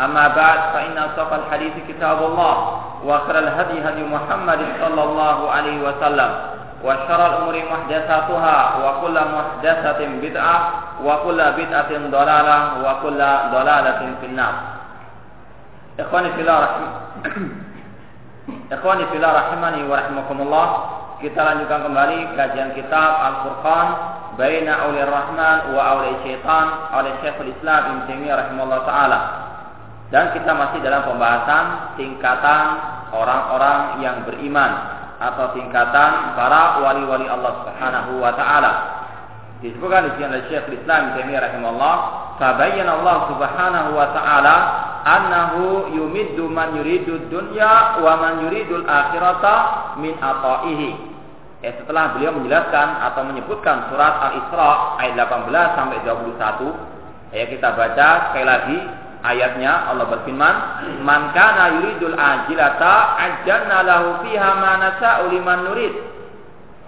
أما بعد فإن أصدق الحديث كتاب الله وخير الهدي هدي محمد صلى الله عليه وسلم وشر الأمور محدثاتها وكل محدثة بدعة وكل بدعة ضلالة وكل ضلالة في النار إخواني في الله رحمة Ikhwani fillah rahimani wa rahimakumullah. Kita lanjutkan kembali kajian kitab Al-Furqan Baina Aulir Rahman wa Aulir Syaitan oleh Syekhul Islam Ibn Taimiyah rahimahullah taala. Dan kita masih dalam pembahasan tingkatan orang-orang yang beriman atau tingkatan para wali-wali Allah Subhanahu wa taala. Disebutkan di sini oleh Syekhul Islam Taimiyah rahimahullah, "Fabayyana Allah Subhanahu wa taala annahu yumiddu man yuridu dunya wa man yuridul akhirata min ataihi." Ya, setelah beliau menjelaskan atau menyebutkan surat Al-Isra ayat 18 sampai 21, ya kita baca sekali lagi ayatnya Allah berfirman, "Man kana yuridul ajilata ajjalna lahu fiha ma nasa'u liman nurid."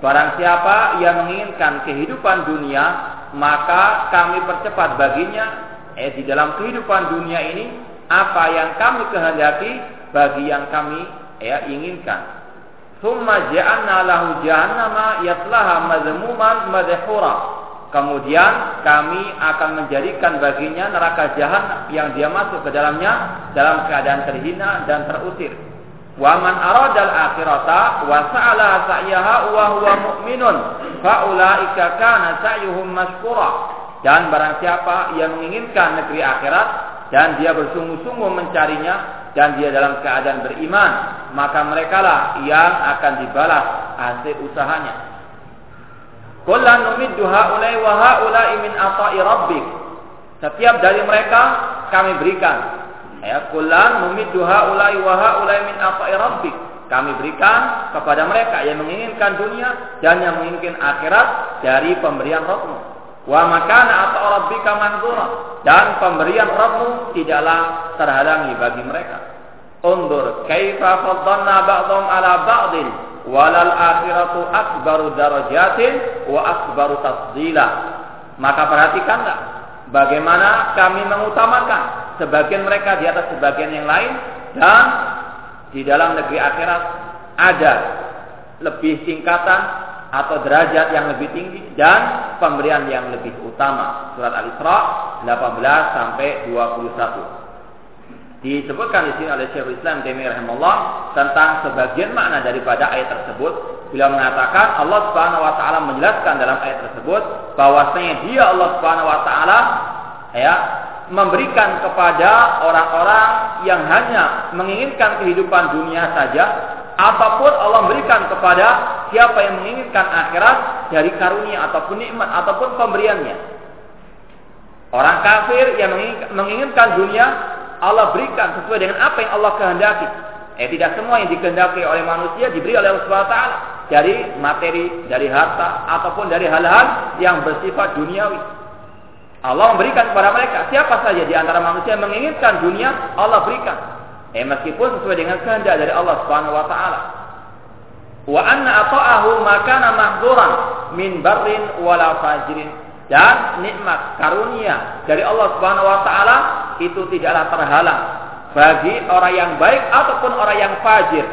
Barang siapa yang menginginkan kehidupan dunia, maka kami percepat baginya eh di dalam kehidupan dunia ini apa yang kami kehendaki bagi yang kami ya inginkan. Summa ja'alna lahu jahannama yaslaha madhmuman madhura. Kemudian kami akan menjadikan baginya neraka jahanam yang dia masuk ke dalamnya dalam keadaan terhina dan terusir. Wa man aradal akhirata wa sa'ala sa'yaha wa huwa mu'minun fa ulaika kana sa'yuhum mashkura. Dan barang siapa yang menginginkan negeri akhirat dan dia bersungguh-sungguh mencarinya dan dia dalam keadaan beriman, maka merekalah yang akan dibalas hasil usahanya. Kullan numiddu haulai wa haulai min ata'i rabbik. Setiap dari mereka kami berikan. Ya, kullan numiddu haulai wa haulai min ata'i rabbik. Kami berikan kepada mereka yang menginginkan dunia dan yang menginginkan akhirat dari pemberian Rabbmu. Wa makana atau rabbika manzura dan pemberian Rabbmu tidaklah terhalangi bagi mereka. Undur kaifa faddalna ba'dhum ala ba'din walal akhiratu akbaru darajatin wa akbaru tafdila. Maka perhatikanlah bagaimana kami mengutamakan sebagian mereka di atas sebagian yang lain dan di dalam negeri akhirat ada lebih tingkatan atau derajat yang lebih tinggi dan pemberian yang lebih utama. Surat Al-Isra 18 sampai 21. Disebutkan di sini oleh Syekhul Islam Taimiyah rahimahullah tentang sebagian makna daripada ayat tersebut. Beliau mengatakan Allah Subhanahu wa taala menjelaskan dalam ayat tersebut bahwasanya Dia Allah Subhanahu wa taala ya memberikan kepada orang-orang yang hanya menginginkan kehidupan dunia saja apa pun Allah berikan kepada siapa yang menginginkan akhirat dari karunia ataupun nikmat ataupun pemberiannya. Orang kafir yang menginginkan dunia Allah berikan sesuai dengan apa yang Allah kehendaki. Eh tidak semua yang dikehendaki oleh manusia diberi oleh Allah Subhanahu taala dari materi, dari harta ataupun dari hal-hal yang bersifat duniawi. Allah memberikan kepada mereka siapa saja di antara manusia yang menginginkan dunia Allah berikan Eh meskipun sesuai dengan kehendak dari Allah Subhanahu wa taala. Wa anna ata'ahu makana mahduran min barrin wala fajirin. Dan nikmat karunia dari Allah Subhanahu wa taala itu tidaklah terhalang bagi orang yang baik ataupun orang yang fajir.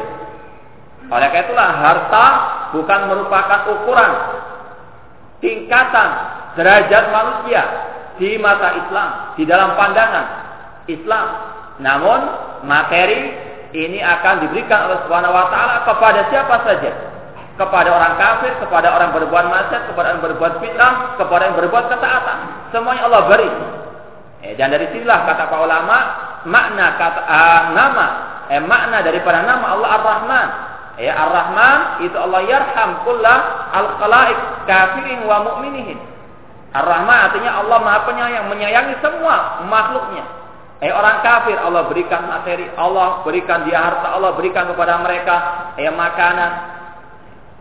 Oleh karena itulah harta bukan merupakan ukuran tingkatan derajat manusia di mata Islam, di dalam pandangan Islam. Namun materi ini akan diberikan oleh Subhanahu wa taala kepada siapa saja. Kepada orang kafir, kepada orang berbuat maksiat, kepada orang berbuat fitnah, kepada yang berbuat ketaatan. Semuanya Allah beri. Eh, dan dari sinilah kata para ulama, makna kata uh, nama, eh, makna daripada nama Allah Ar-Rahman. Ya Ar-Rahman itu Allah yarham kullah al-khalaiq kafirin wa mu'minihin. Ar-Rahman artinya Allah Maha Penyayang, menyayangi semua makhluknya. Eh orang kafir Allah berikan materi, Allah berikan dia harta, Allah berikan kepada mereka eh makanan.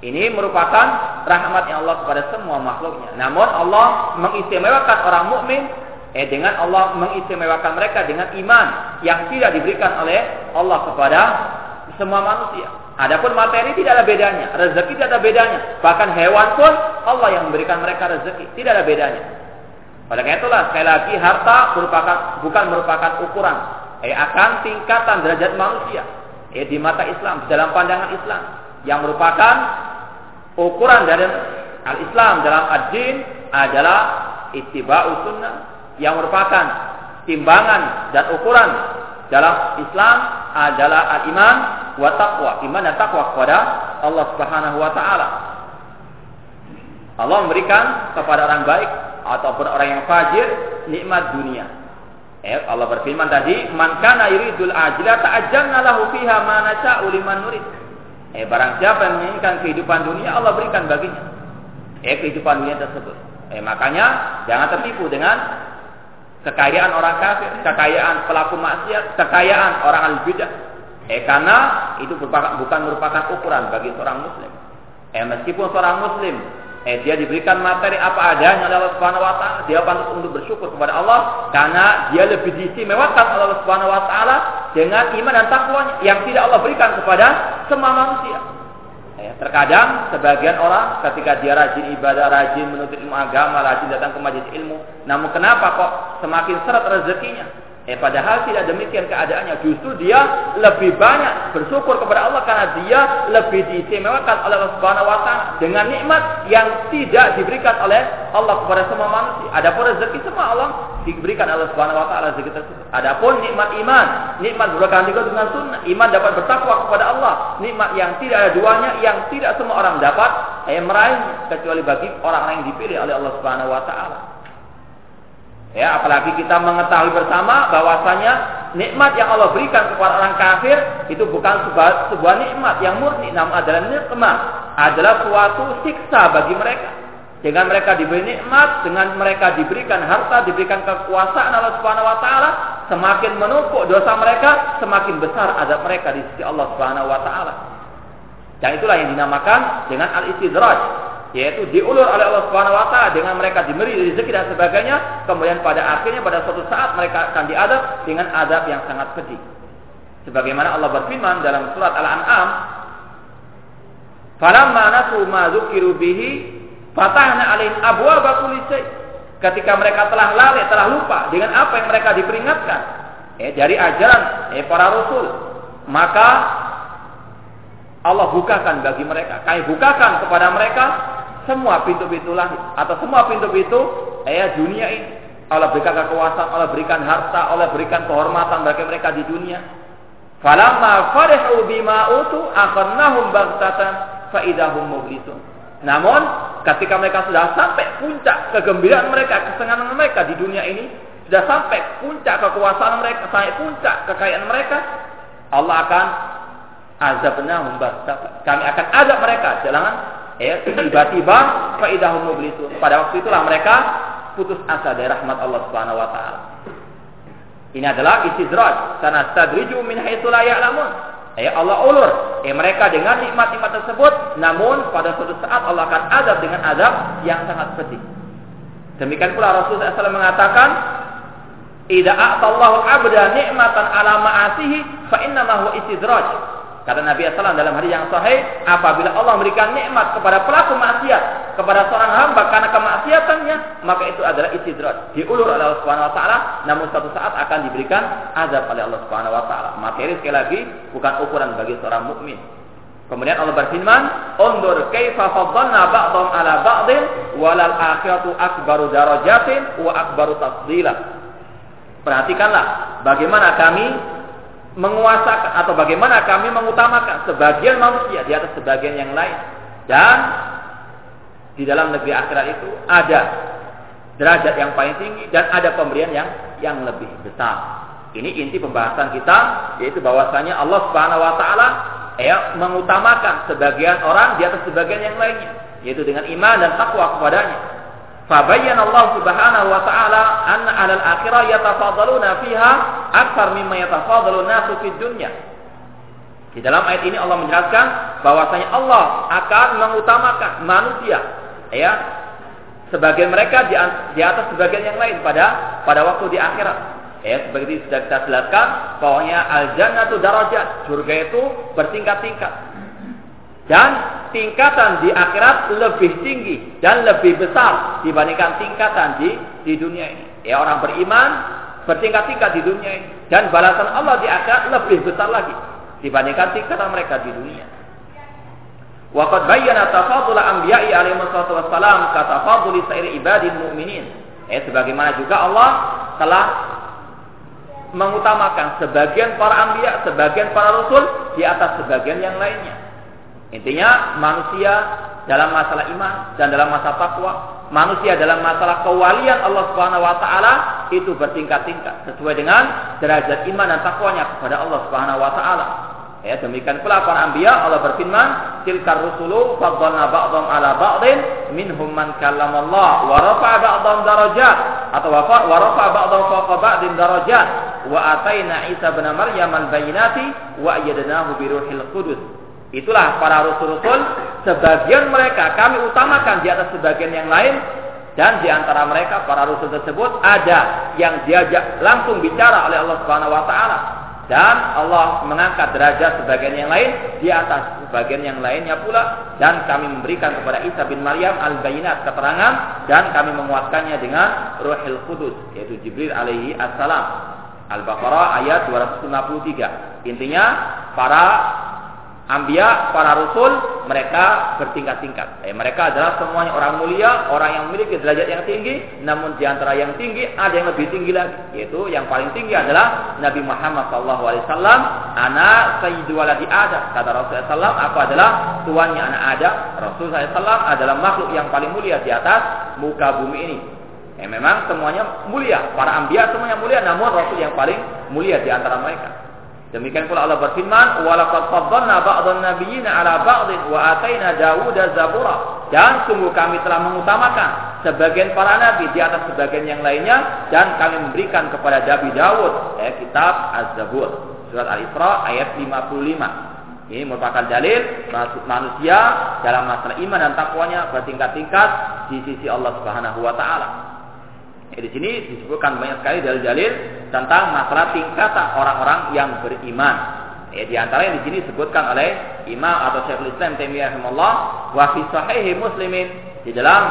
Ini merupakan rahmatnya Allah kepada semua makhluknya. Namun Allah mengistimewakan orang mukmin eh dengan Allah mengistimewakan mereka dengan iman yang tidak diberikan oleh Allah kepada semua manusia. Adapun materi tidak ada bedanya, rezeki tidak ada bedanya. Bahkan hewan pun Allah yang memberikan mereka rezeki, tidak ada bedanya. Oleh karena itulah sekali lagi harta merupakan bukan merupakan ukuran, eh akan tingkatan derajat manusia eh di mata Islam, dalam pandangan Islam yang merupakan ukuran dari al-Islam dalam ad-din adalah ittiba'us sunnah yang merupakan timbangan dan ukuran dalam Islam adalah al-iman wa taqwa, iman dan takwa kepada Allah Subhanahu wa taala. Allah memberikan kepada orang baik ataupun orang yang fajir nikmat dunia. Eh, Allah berfirman tadi, "Man kana yuridul ajila ta'ajjalna lahu fiha ma nasha'u liman nurid." Eh, barang siapa yang menginginkan kehidupan dunia, Allah berikan baginya. Eh, kehidupan dunia tersebut. Eh, makanya jangan tertipu dengan kekayaan orang kafir, kekayaan pelaku maksiat, kekayaan orang al-bidah. Eh karena itu bukan merupakan ukuran bagi seorang muslim. Eh meskipun seorang muslim eh dia diberikan materi apa adanya oleh Allah Subhanahu wa taala, dia pantas untuk bersyukur kepada Allah karena dia lebih diistimewakan oleh Allah Subhanahu wa taala dengan iman dan takwa yang tidak Allah berikan kepada semua manusia. Ya, terkadang sebagian orang ketika dia rajin ibadah, rajin menuntut ilmu agama, rajin datang ke majelis ilmu, namun kenapa kok semakin seret rezekinya? Eh padahal tidak demikian keadaannya. Justru dia lebih banyak bersyukur kepada Allah karena dia lebih diistimewakan oleh Allah Subhanahu wa taala dengan nikmat yang tidak diberikan oleh Allah kepada semua manusia. Adapun rezeki semua Allah diberikan Allah Subhanahu wa taala rezeki tersebut. Adapun nikmat iman, nikmat berkaitan juga dengan sunnah, iman dapat bertakwa kepada Allah, nikmat yang tidak ada duanya yang tidak semua orang dapat eh, meraih kecuali bagi orang-orang yang dipilih oleh Allah Subhanahu wa taala. Ya, apalagi kita mengetahui bersama bahwasanya nikmat yang Allah berikan kepada orang kafir itu bukan sebuah, sebuah nikmat yang murni, namun adalah nikmat, adalah suatu siksa bagi mereka. Dengan mereka diberi nikmat, dengan mereka diberikan harta, diberikan kekuasaan Allah Subhanahu wa taala, semakin menumpuk dosa mereka, semakin besar adab mereka di sisi Allah Subhanahu wa taala. Dan itulah yang dinamakan dengan al-istidraj, yaitu diulur oleh Allah Subhanahu wa taala dengan mereka diberi rezeki dan sebagainya, kemudian pada akhirnya pada suatu saat mereka akan diadab dengan adab yang sangat pedih. Sebagaimana Allah berfirman dalam surat Al-An'am, "Falamma nasu ma dzukiru bihi, fatahna 'alaihim abwaaba kulli Ketika mereka telah lalai, telah lupa dengan apa yang mereka diperingatkan eh, dari ajaran eh, para rasul, maka Allah bukakan bagi mereka. Kami bukakan kepada mereka semua pintu-pintu langit atau semua pintu-pintu eh dunia ini. Allah berikan kekuasaan, Allah berikan harta, Allah berikan kehormatan bagi mereka di dunia. Falamma farihu bima utu akhadnahum baghtatan fa idahum mublisun. Namun ketika mereka sudah sampai puncak kegembiraan mereka, kesenangan mereka di dunia ini, sudah sampai puncak kekuasaan mereka, sampai puncak kekayaan mereka, Allah akan azabnahum baghtatan. Kami akan azab mereka, jangan Ya, tiba-tiba faidahum mublisun. Pada waktu itulah mereka putus asa dari rahmat Allah Subhanahu wa taala. Ini adalah istidraj, karena stadriju min haitsu la ya'lamun. Ya Allah ulur eh, mereka dengan nikmat-nikmat tersebut, namun pada suatu saat Allah akan azab dengan azab yang sangat pedih. Demikian pula Rasulullah SAW mengatakan, "Idza a'tallahu 'abda ni'matan 'ala ma'asihi fa inna huwa istidraj." Kata Nabi SAW dalam hadis yang sahih, apabila Allah memberikan nikmat kepada pelaku maksiat, kepada seorang hamba karena kemaksiatannya, maka itu adalah istidrat. Diulur oleh Allah Subhanahu wa taala, namun suatu saat akan diberikan azab oleh Allah Subhanahu wa taala. Materi sekali lagi bukan ukuran bagi seorang mukmin. Kemudian Allah berfirman, "Undur kaifa faddalna ba'dhum 'ala ba'dhin walal akhiratu akbaru darajatin wa akbaru tafdila." Perhatikanlah bagaimana kami menguasakan atau bagaimana kami mengutamakan sebagian manusia di atas sebagian yang lain dan di dalam negeri akhirat itu ada derajat yang paling tinggi dan ada pemberian yang yang lebih besar. Ini inti pembahasan kita yaitu bahwasanya Allah Subhanahu wa taala ya mengutamakan sebagian orang di atas sebagian yang lainnya yaitu dengan iman dan takwa kepadanya. Fabayyan Allah Subhanahu wa taala anna 'alal akhirah yatafadaluna fiha akthar mimma yatafadalu nasu fid dunya. Di dalam ayat ini Allah menjelaskan bahwasanya Allah akan mengutamakan manusia ya sebagian mereka di, atas sebagian yang lain pada pada waktu di akhirat. Ya, seperti sudah kita jelaskan, bahwanya al jannatu darajat, surga itu bertingkat-tingkat. Dan tingkatan di akhirat lebih tinggi dan lebih besar dibandingkan tingkatan di di dunia ini. Ya, orang beriman bertingkat-tingkat di dunia ini dan balasan Allah di akhirat lebih besar lagi dibandingkan tingkatan mereka di dunia. Waqad bayyana tafadul anbiya'i alaihi wassalam ka tafaduli sairi ibadil mu'minin. Eh sebagaimana juga Allah telah mengutamakan sebagian para anbiya, sebagian para rasul di atas sebagian yang lainnya. Intinya manusia dalam masalah iman dan dalam masalah takwa, manusia dalam masalah kewalian Allah Subhanahu wa taala itu bertingkat-tingkat sesuai dengan derajat iman dan takwanya kepada Allah Subhanahu wa taala. Ya, demikian pula para anbiya Allah berfirman, "Tilkar rusulu faddalna ba'dhum 'ala ba'din minhum man kallamallah wa rafa'a ba'dhum darajat atau wa rafa'a ba'dhum fawqa ba'din darajat wa ataina Isa bin Maryam al-bayyinati wa ayyadnahu bi ruhil qudus." Itulah para rasul-rasul, sebagian mereka kami utamakan di atas sebagian yang lain dan di antara mereka para rasul tersebut ada yang diajak langsung bicara oleh Allah Subhanahu wa taala. Dan Allah mengangkat derajat sebagian yang lain di atas sebagian yang lainnya pula. Dan kami memberikan kepada Isa bin Maryam al-bayinat keterangan dan kami menguatkannya dengan Ruhul Qudus yaitu Jibril alaihi assalam. Al-Baqarah ayat 253 intinya para Ambia, para rasul, mereka bertingkat-tingkat. Eh, mereka adalah semuanya orang mulia, orang yang memiliki derajat yang tinggi. Namun di antara yang tinggi ada yang lebih tinggi lagi, yaitu yang paling tinggi adalah Nabi Muhammad SAW. Anak Sayyidu Waladi Adam. Kata Rasulullah SAW, aku adalah tuannya anak Adam. Rasulullah SAW adalah makhluk yang paling mulia di atas muka bumi ini. Eh, memang semuanya mulia, para ambia semuanya mulia, namun Rasul yang paling mulia di antara mereka. Demikian pula Allah berfirman, "Walaqad faddalna ba'dhan 'ala ba'dhin wa ataina Dawuda zabura." Dan sungguh kami telah mengutamakan sebagian para nabi di atas sebagian yang lainnya dan kami memberikan kepada Nabi Dawud eh, kitab Az-Zabur. Surat Al-Isra ayat 55. Ini merupakan dalil manusia dalam masalah iman dan takwanya bertingkat-tingkat di sisi Allah Subhanahu wa taala. Ya, di sini disebutkan banyak sekali dalil-dalil tentang masalah tingkatan orang-orang yang beriman. Ya, di antara yang di sini disebutkan oleh Imam atau Syekhul Islam Taimiyah wa fi sahih Muslimin di dalam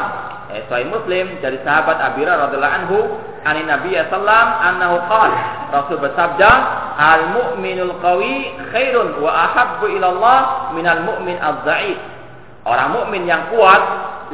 eh, Sahih Muslim dari sahabat Abi radhiyallahu anhu ani Nabi sallam annahu qala Rasul bersabda al mu'minul qawi khairun wa ahabbu ila Allah minal mu'min adz-dha'if. Orang mukmin yang kuat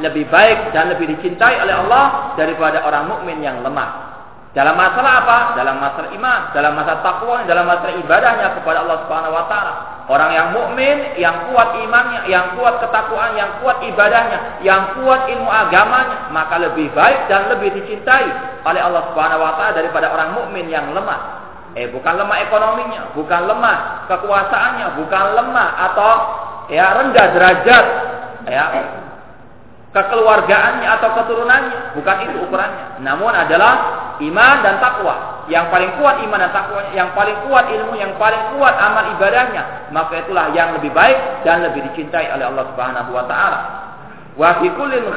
lebih baik dan lebih dicintai oleh Allah daripada orang mukmin yang lemah. Dalam masalah apa? Dalam masalah iman, dalam masalah takwa, dalam masalah ibadahnya kepada Allah Subhanahu wa taala. Orang yang mukmin, yang kuat imannya, yang kuat ketakwaan, yang kuat ibadahnya, yang kuat ilmu agamanya, maka lebih baik dan lebih dicintai oleh Allah Subhanahu wa taala daripada orang mukmin yang lemah. Eh bukan lemah ekonominya, bukan lemah kekuasaannya, bukan lemah atau ya rendah derajat ya kekeluargaannya atau keturunannya, bukan itu ukurannya. Namun adalah iman dan takwa. Yang paling kuat iman dan takwanya, yang paling kuat ilmu, yang paling kuat amal ibadahnya, maka itulah yang lebih baik dan lebih dicintai oleh Allah Subhanahu wa taala. Wa fi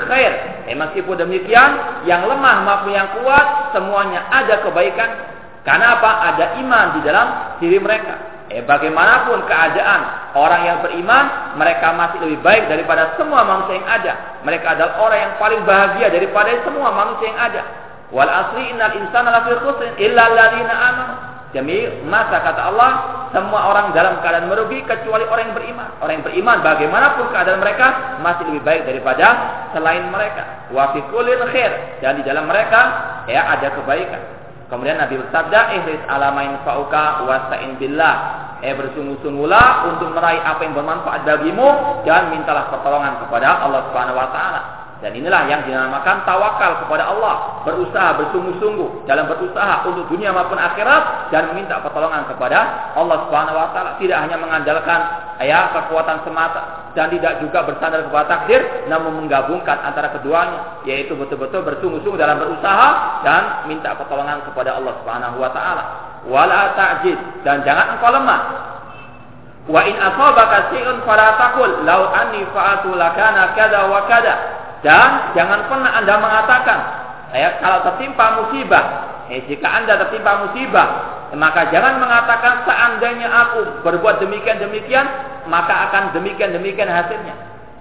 khair. Eh, meskipun demikian, yang lemah maupun yang kuat semuanya ada kebaikan. Karena apa? Ada iman di dalam diri mereka. Eh, bagaimanapun keadaan orang yang beriman, mereka masih lebih baik daripada semua manusia yang ada. Mereka adalah orang yang paling bahagia daripada semua manusia yang ada. Wal asri innal insana lafi khusrin illa alladziina amanu. Masa kata Allah, semua orang dalam keadaan merugi kecuali orang yang beriman. Orang yang beriman bagaimanapun keadaan mereka masih lebih baik daripada selain mereka. Wa fi khair dan di dalam mereka ya ada kebaikan. Kemudian Nabi bersabda, "Ihris ala main fa'uka wasta'in billah." Eh bersungguh-sungguhlah untuk meraih apa yang bermanfaat bagimu dan mintalah pertolongan kepada Allah Subhanahu wa taala. Dan inilah yang dinamakan tawakal kepada Allah, berusaha bersungguh-sungguh dalam berusaha untuk dunia maupun akhirat dan meminta pertolongan kepada Allah Subhanahu wa taala, tidak hanya mengandalkan ya kekuatan semata, dan tidak juga bersandar kepada takdir namun menggabungkan antara keduanya yaitu betul-betul bersungguh-sungguh dalam berusaha dan minta pertolongan kepada Allah Subhanahu wa taala. Wala ta'jiz dan jangan engkau lemah. Wa in asabaka fala taqul law anni fa'atu lakana kada wa dan jangan pernah Anda mengatakan ya kalau tertimpa musibah eh, jika Anda tertimpa musibah maka jangan mengatakan seandainya aku berbuat demikian demikian maka akan demikian demikian hasilnya.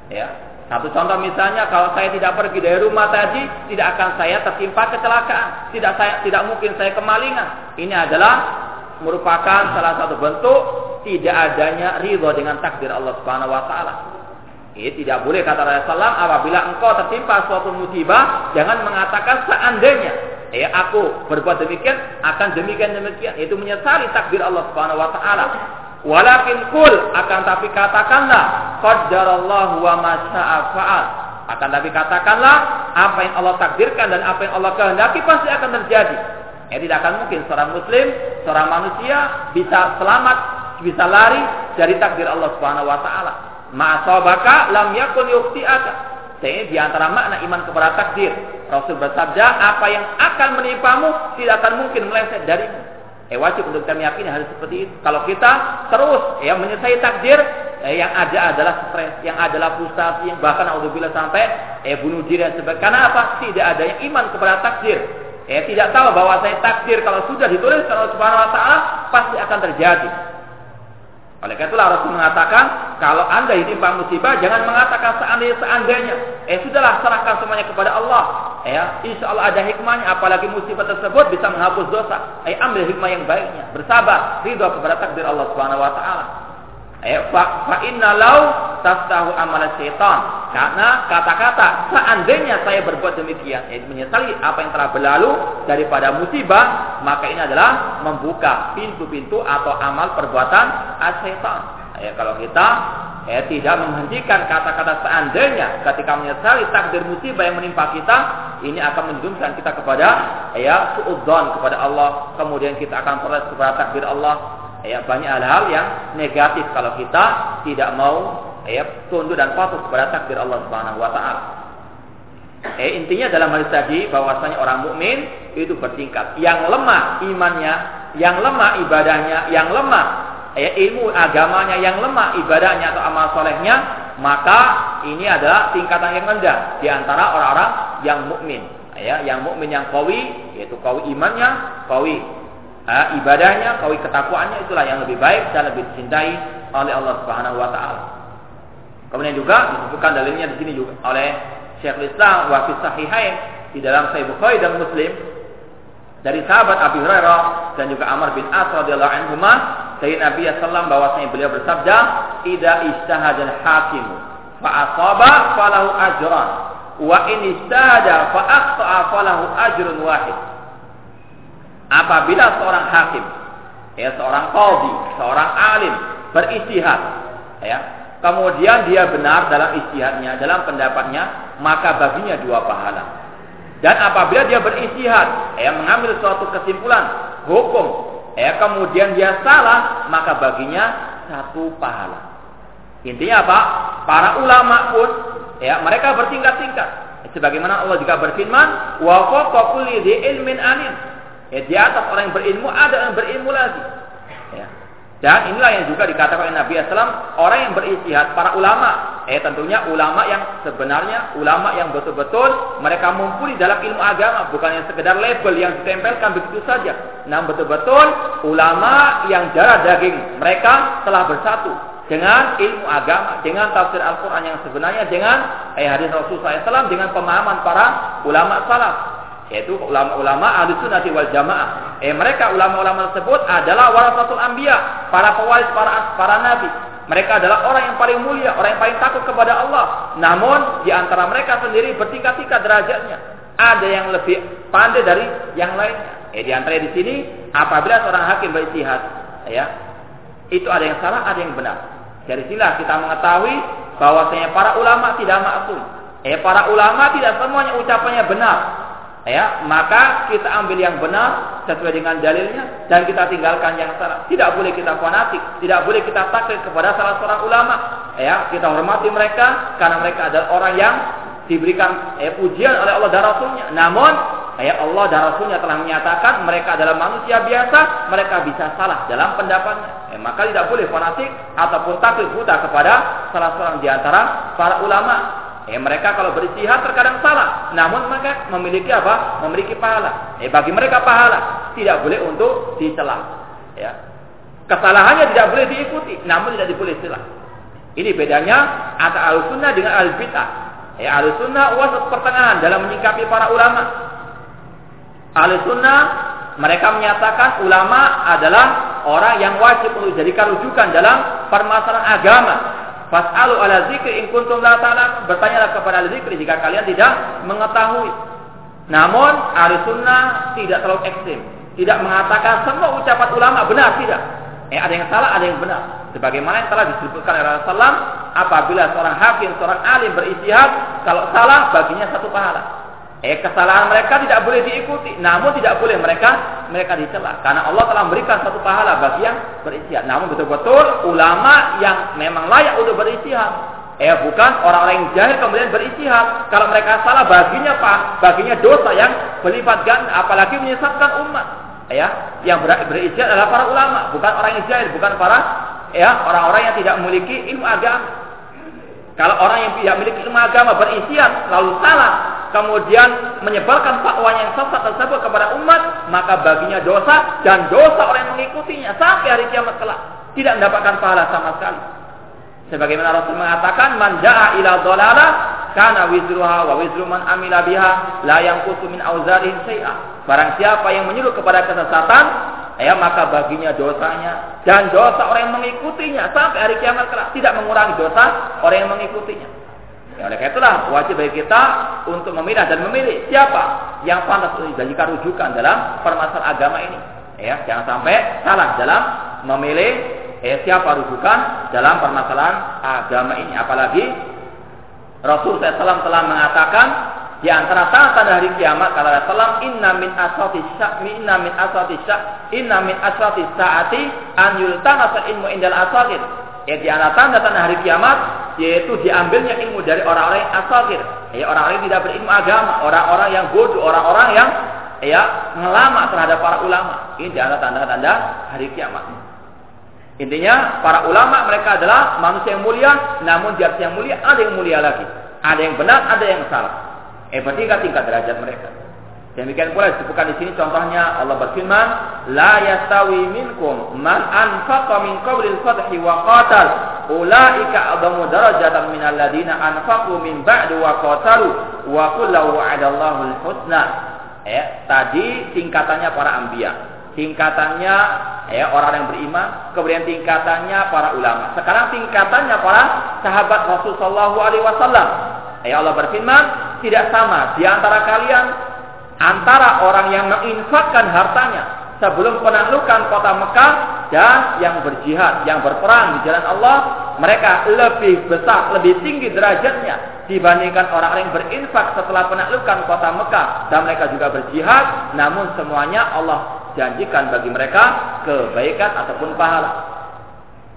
Ya. Satu contoh misalnya kalau saya tidak pergi dari rumah tadi tidak akan saya tertimpa kecelakaan, tidak saya tidak mungkin saya kemalingan. Ini adalah merupakan salah satu bentuk tidak adanya ridho dengan takdir Allah Subhanahu wa taala. Ini tidak boleh kata Rasulullah apabila engkau tertimpa suatu musibah jangan mengatakan seandainya ya aku berbuat demikian akan demikian demikian. Itu menyesali takdir Allah Subhanahu wa taala. Walakin kul akan tapi katakanlah qaddarallahu wa ma fa'al. Akan tapi katakanlah apa yang Allah takdirkan dan apa yang Allah kehendaki pasti akan terjadi. Ya tidak akan mungkin seorang muslim seorang manusia bisa selamat bisa lari dari takdir Allah Subhanahu wa taala ma'asabaka lam yakun yukhti'aka ini di antara makna iman kepada takdir. Rasul bersabda, apa yang akan menimpamu tidak akan mungkin meleset darimu. Eh wajib untuk kita meyakini hal seperti itu. Kalau kita terus ya menyesai takdir, eh, yang ada adalah stres, yang adalah frustasi, yang bahkan auzubillah sampai eh bunuh diri dan sebagainya. Karena apa? Tidak ada yang iman kepada takdir. Eh tidak tahu bahwa saya takdir kalau sudah ditulis oleh Subhanahu wa taala pasti akan terjadi. Oleh karena itulah Rasul mengatakan, kalau anda ditimpa musibah, jangan mengatakan seandainya seandainya. Eh sudahlah serahkan semuanya kepada Allah. Ya, insya Allah ada hikmahnya. Apalagi musibah tersebut bisa menghapus dosa. Eh ambil hikmah yang baiknya. Bersabar, ridho kepada takdir Allah Subhanahu Wa Taala. Eh, fa, inna lau taftahu amal syaitan. Karena kata-kata seandainya saya berbuat demikian, eh, menyesali apa yang telah berlalu daripada musibah, maka ini adalah membuka pintu-pintu atau amal perbuatan syaitan. Eh, kalau kita eh, tidak menghentikan kata-kata seandainya ketika menyesali takdir musibah yang menimpa kita, ini akan menjunjukkan kita kepada ya suudzon kepada Allah, kemudian kita akan protes kepada takdir Allah, ya banyak hal-hal yang negatif kalau kita tidak mau ya tunduk dan patuh kepada takdir Allah Subhanahu wa taala. Eh intinya dalam hal tadi bahwasanya orang mukmin itu bertingkat. Yang lemah imannya, yang lemah ibadahnya, yang lemah ya ilmu agamanya, yang lemah ibadahnya atau amal solehnya, maka ini adalah tingkatan yang rendah di antara orang-orang yang mukmin. Ya, yang mukmin yang kawi yaitu kawi imannya, kawi uh, ibadahnya, kawi ketakwaannya itulah yang lebih baik dan lebih dicintai oleh Allah Subhanahu wa taala. Kemudian juga disebutkan dalilnya di sini juga oleh Syekhul Islam wa fi sahihain di dalam Sahih Bukhari dan Muslim dari sahabat Abi Hurairah dan juga Amr bin As radhiyallahu anhu dari Nabi sallallahu bahwasanya beliau bersabda, "Idza ijtahadal hakim fa asaba falahu ajran wa in ijtahada fa akhta'a falahu ajrun wahid." Apabila seorang hakim, ya seorang qadhi, seorang alim beristihad, ya, kemudian dia benar dalam istihadnya, dalam pendapatnya, maka baginya dua pahala. Dan apabila dia beristihad, ya mengambil suatu kesimpulan hukum, ya kemudian dia salah, maka baginya satu pahala. Intinya apa? Para ulama pun ya mereka bertingkat-tingkat. Sebagaimana Allah juga berfirman, "Wa kulli ilmin alim." Ya, di atas orang yang berilmu ada yang berilmu lagi. Ya. Dan inilah yang juga dikatakan oleh Nabi SAW, orang yang beristihad, para ulama. Eh tentunya ulama yang sebenarnya, ulama yang betul-betul mereka mumpuni dalam ilmu agama. Bukan yang sekedar label yang ditempelkan begitu saja. Namun betul-betul ulama yang darah daging mereka telah bersatu dengan ilmu agama, dengan tafsir Al-Quran yang sebenarnya, dengan eh, hadis Rasulullah SAW, dengan pemahaman para ulama salaf yaitu ulama-ulama ahli sunnah wal jamaah. Eh mereka ulama-ulama tersebut adalah warasatul anbiya, para pewaris para para nabi. Mereka adalah orang yang paling mulia, orang yang paling takut kepada Allah. Namun di antara mereka sendiri bertingkat-tingkat derajatnya. Ada yang lebih pandai dari yang lainnya. Eh di antara di sini apabila seorang hakim beristihad, ya, itu ada yang salah, ada yang benar. Dari sinilah kita mengetahui bahwasanya para ulama tidak maksum. Eh para ulama tidak semuanya ucapannya benar. Ya maka kita ambil yang benar sesuai dengan dalilnya dan kita tinggalkan yang salah. Tidak boleh kita fanatik, tidak boleh kita taklid kepada salah seorang ulama. Ya, kita hormati mereka karena mereka adalah orang yang diberikan ya, pujian oleh Allah dan Rasulnya. Namun ya Allah dan Rasulnya telah menyatakan mereka adalah manusia biasa, mereka bisa salah dalam pendapatnya. Ya, maka tidak boleh fanatik ataupun taklid buta kepada salah seorang di antara para ulama. Ya, mereka kalau beristihad terkadang salah, namun mereka memiliki apa? Memiliki pahala. Eh, bagi mereka pahala tidak boleh untuk dicela. Ya. Kesalahannya tidak boleh diikuti, namun tidak boleh celah. Ini bedanya antara al-sunnah dengan al-bid'ah. Ya, al-sunnah wasat pertengahan dalam menyikapi para ulama. Al-sunnah mereka menyatakan ulama adalah orang yang wajib untuk dijadikan rujukan dalam permasalahan agama Fas'alu ala zikri in kuntum la ta'lam. Bertanyalah kepada ahli zikri jika kalian tidak mengetahui. Namun ahli sunnah tidak terlalu ekstrim. Tidak mengatakan semua ucapan ulama benar tidak. Eh ada yang salah, ada yang benar. Sebagaimana yang telah disebutkan oleh Rasulullah, apabila seorang hakim, seorang alim beristihad, kalau salah baginya satu pahala. Eh kesalahan mereka tidak boleh diikuti, namun tidak boleh mereka mereka dicela karena Allah telah memberikan satu pahala bagi yang beristihad. Namun betul-betul ulama yang memang layak untuk beristihad. Eh bukan orang-orang yang jahil kemudian beristihad. Kalau mereka salah baginya pak, baginya dosa yang berlipat ganda, apalagi menyesatkan umat. Ya, yang ber beristihad adalah para ulama, bukan orang yang jahil, bukan para ya orang-orang yang tidak memiliki ilmu agama. Kalau orang yang tidak memiliki ilmu agama beristihad lalu salah, kemudian menyebarkan fatwa yang sesat tersebut kepada umat, maka baginya dosa dan dosa orang yang mengikutinya sampai hari kiamat kelak tidak mendapatkan pahala sama sekali. Sebagaimana Rasul mengatakan, "Man ja'a ila dhalala kana wizruha wa wizru man amila biha la yanqusu min auzarihim syai'a." Barang siapa yang menyuruh kepada kesesatan, ya maka baginya dosanya dan dosa orang yang mengikutinya sampai hari kiamat kelak tidak mengurangi dosa orang yang mengikutinya. Ya, oleh karena itulah wajib bagi kita untuk memilah dan memilih siapa yang pantas untuk dijadikan rujukan dalam permasalahan agama ini. Ya, jangan sampai salah dalam memilih eh, siapa rujukan dalam permasalahan agama ini. Apalagi Rasul SAW telah mengatakan di antara tanda-tanda hari kiamat kata Rasulullah inna min asati inna min asati inna min asati saati an yultanasa ilmu indal asatir Ya di antara tanda-tanda hari kiamat yaitu diambilnya ilmu dari orang-orang yang asakir, ya orang-orang tidak berilmu agama, orang-orang yang bodoh, orang-orang yang ya ngelama terhadap para ulama. Ini di antara tanda-tanda hari kiamat. Intinya para ulama mereka adalah manusia yang mulia, namun di yang mulia ada yang mulia lagi. Ada yang benar, ada yang salah. Eh bertingkat-tingkat derajat mereka. Demikian pula disebutkan di sini contohnya Allah berfirman, "La yastawi minkum man anfaqa min qabli al-fathi wa qatal, ulaika adamu darajatan min alladziina anfaqu min ba'du wa qatalu wa kullu wa'adallahu al-husna." Eh, tadi tingkatannya para anbiya, tingkatannya ya orang yang beriman, kemudian tingkatannya para ulama. Sekarang tingkatannya para sahabat Rasulullah sallallahu alaihi wasallam. Ya Allah berfirman, tidak sama di antara kalian antara orang yang menginfakkan hartanya sebelum penaklukan kota Mekah dan yang berjihad, yang berperang di jalan Allah, mereka lebih besar, lebih tinggi derajatnya dibandingkan orang-orang yang berinfak setelah penaklukan kota Mekah dan mereka juga berjihad, namun semuanya Allah janjikan bagi mereka kebaikan ataupun pahala.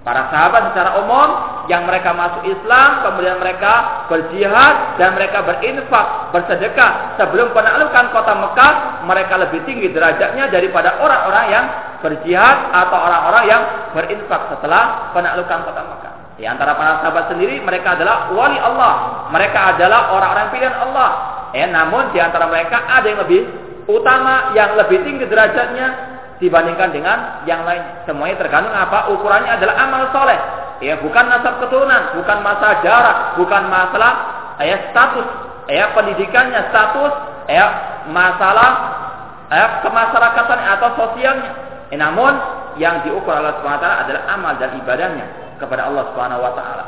Para sahabat secara umum yang mereka masuk Islam, kemudian mereka berjihad dan mereka berinfak, bersedekah sebelum penaklukan kota Mekah, mereka lebih tinggi derajatnya daripada orang-orang yang berjihad atau orang-orang yang berinfak setelah penaklukan kota Mekah. Di antara para sahabat sendiri mereka adalah wali Allah, mereka adalah orang-orang pilihan Allah. Eh, namun di antara mereka ada yang lebih utama, yang lebih tinggi derajatnya dibandingkan dengan yang lain. Semuanya tergantung apa ukurannya adalah amal soleh. Ya, bukan nasab keturunan, bukan masalah jarak, bukan masalah ya status, ya pendidikannya, status, ya masalah ya kemasyarakatan atau sosialnya. Ya, namun yang diukur Allah Subhanahu adalah amal dan ibadahnya kepada Allah Subhanahu wa taala.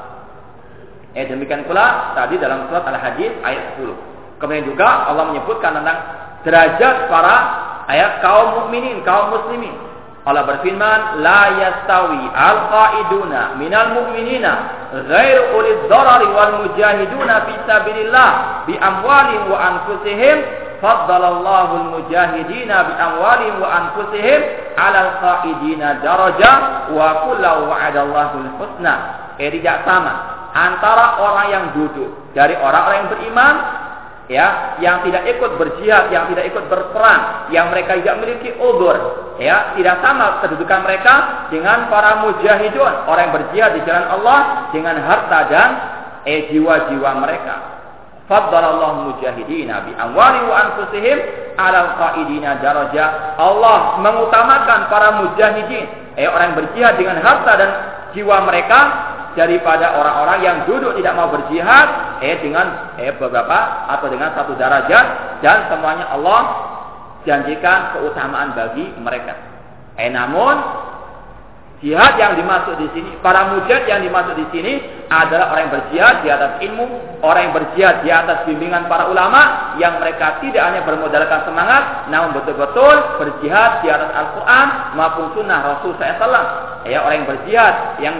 Ya, demikian pula tadi dalam surat Al-Hadid ayat 10. Kemudian juga Allah menyebutkan tentang derajat para ayat kaum mukminin, kaum muslimin. Allah berfirman, "La yastawi al-qaiduna minal mu'minina ghairu ulil darari wal mujahiduna fi sabilillah bi amwalihim wa anfusihim faddalallahu al-mujahidina bi amwalihim wa anfusihim 'ala al-qa'idina daraja wa kullu wa'adallahu al-husna. Eh tidak sama antara orang yang duduk dari orang-orang yang beriman ya, yang tidak ikut berjihad, yang tidak ikut berperang, yang mereka tidak memiliki udur, ya, tidak sama kedudukan mereka dengan para mujahidun, orang yang berjihad di jalan Allah dengan harta dan eh jiwa-jiwa mereka. Faddalallahu mujahidina bi amwali wa anfusihim ala qaidina daraja. Allah mengutamakan para mujahidin, eh orang yang berjihad dengan harta dan jiwa mereka daripada orang-orang yang duduk tidak mau berjihad eh dengan eh beberapa atau dengan satu derajat dan semuanya Allah janjikan keutamaan bagi mereka. Eh namun jihad yang dimaksud di sini, para mujahid yang dimaksud di sini adalah orang yang berjihad di atas ilmu, orang yang berjihad di atas bimbingan para ulama yang mereka tidak hanya bermodalkan semangat, namun betul-betul berjihad di atas Al-Quran maupun Sunnah Rasul SAW. Ya, orang yang berjihad yang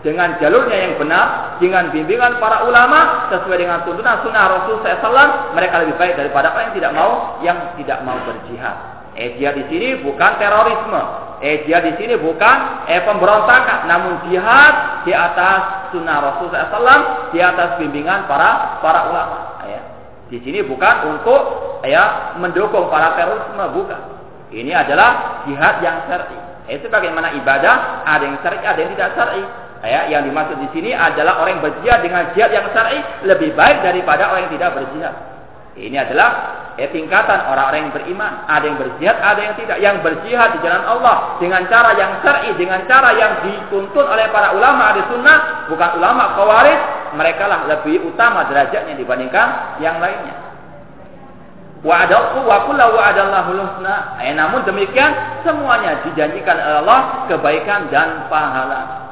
dengan jalurnya yang benar, dengan bimbingan para ulama sesuai dengan tuntunan sunnah Rasul SAW, mereka lebih baik daripada orang yang tidak mau yang tidak mau berjihad. Eh jihad di sini bukan terorisme, eh jihad di sini bukan eh pemberontakan, namun jihad di atas sunnah Rasul SAW, di atas bimbingan para para ulama. Ya. Di sini bukan untuk ya mendukung para terorisme, bukan. Ini adalah jihad yang syar'i. Itu bagaimana ibadah, ada yang syar'i, ada yang tidak syar'i. Ya, yang dimaksud di sini adalah orang yang berjihad dengan jihad yang syar'i lebih baik daripada orang yang tidak berjihad. Ini adalah ya, tingkatan orang-orang yang beriman. Ada yang berjihad, ada yang tidak. Yang berjihad di jalan Allah dengan cara yang syar'i, dengan cara yang dituntut oleh para ulama di sunnah, bukan ulama khawarij, mereka lah lebih utama derajatnya dibandingkan yang lainnya. Wa adalku wa kullu wa adallahu husna. Eh, namun demikian semuanya dijanjikan Allah kebaikan dan pahala.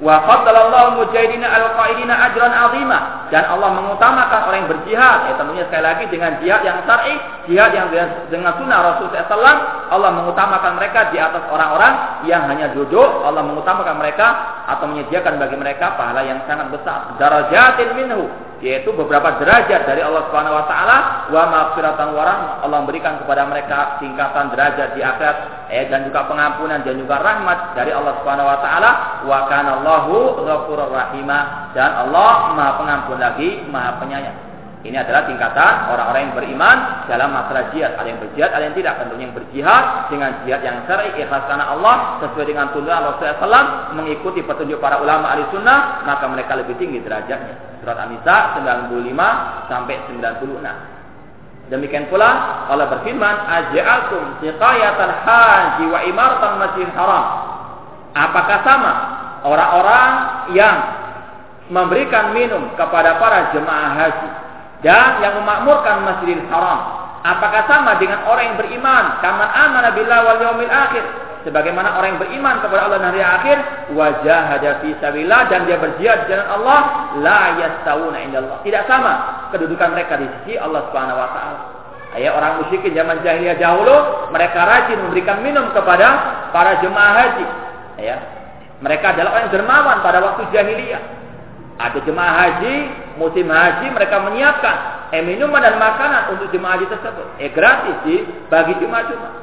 Wa faddalallahu mujahidina al-qaidina ajran azima. Dan Allah mengutamakan orang yang berjihad. Ya tentunya sekali lagi dengan jihad yang syar'i, jihad yang dengan sunnah Rasul SAW Allah mengutamakan mereka di atas orang-orang yang hanya duduk. Allah mengutamakan mereka atau menyediakan bagi mereka pahala yang sangat besar. Darajatin minhu yaitu beberapa derajat dari Allah Subhanahu wa taala wa maghfiratan wa Allah memberikan kepada mereka tingkatan derajat di akhirat eh, dan juga pengampunan dan juga rahmat dari Allah Subhanahu wa taala wa kana Allahu ghafurur rahima dan Allah Maha Pengampun lagi Maha Penyayang ini adalah tingkatan orang-orang yang beriman dalam masalah jihad. Ada yang berjihad, ada yang tidak. Tentunya yang berjihad dengan jihad yang syar'i ikhlas karena Allah sesuai dengan tuntunan Rasulullah SAW mengikuti petunjuk para ulama ahli sunnah maka mereka lebih tinggi derajatnya. Surat An-Nisa 95 sampai 96. Demikian pula Allah berfirman, "Aj'altum siqayatal haji wa imaratal masjidil haram." Apakah sama orang-orang yang memberikan minum kepada para jemaah haji dan yang memakmurkan Masjidil Haram. Apakah sama dengan orang yang beriman? Kaman amana billah wal yaumil akhir. Sebagaimana orang yang beriman kepada Allah dan hari akhir, wajah fi sabilillah dan dia berjihad di jalan Allah, la yastawuna indallah. Tidak sama kedudukan mereka di sisi Allah Subhanahu wa taala. Ya, orang musyrikin zaman jahiliyah dahulu, mereka rajin memberikan minum kepada para jemaah haji. Ya. Mereka adalah orang dermawan pada waktu jahiliyah. Ada jemaah haji, musim haji mereka menyiapkan eh, minuman dan makanan untuk jemaah haji tersebut. Eh gratis sih bagi jemaah-jemaah.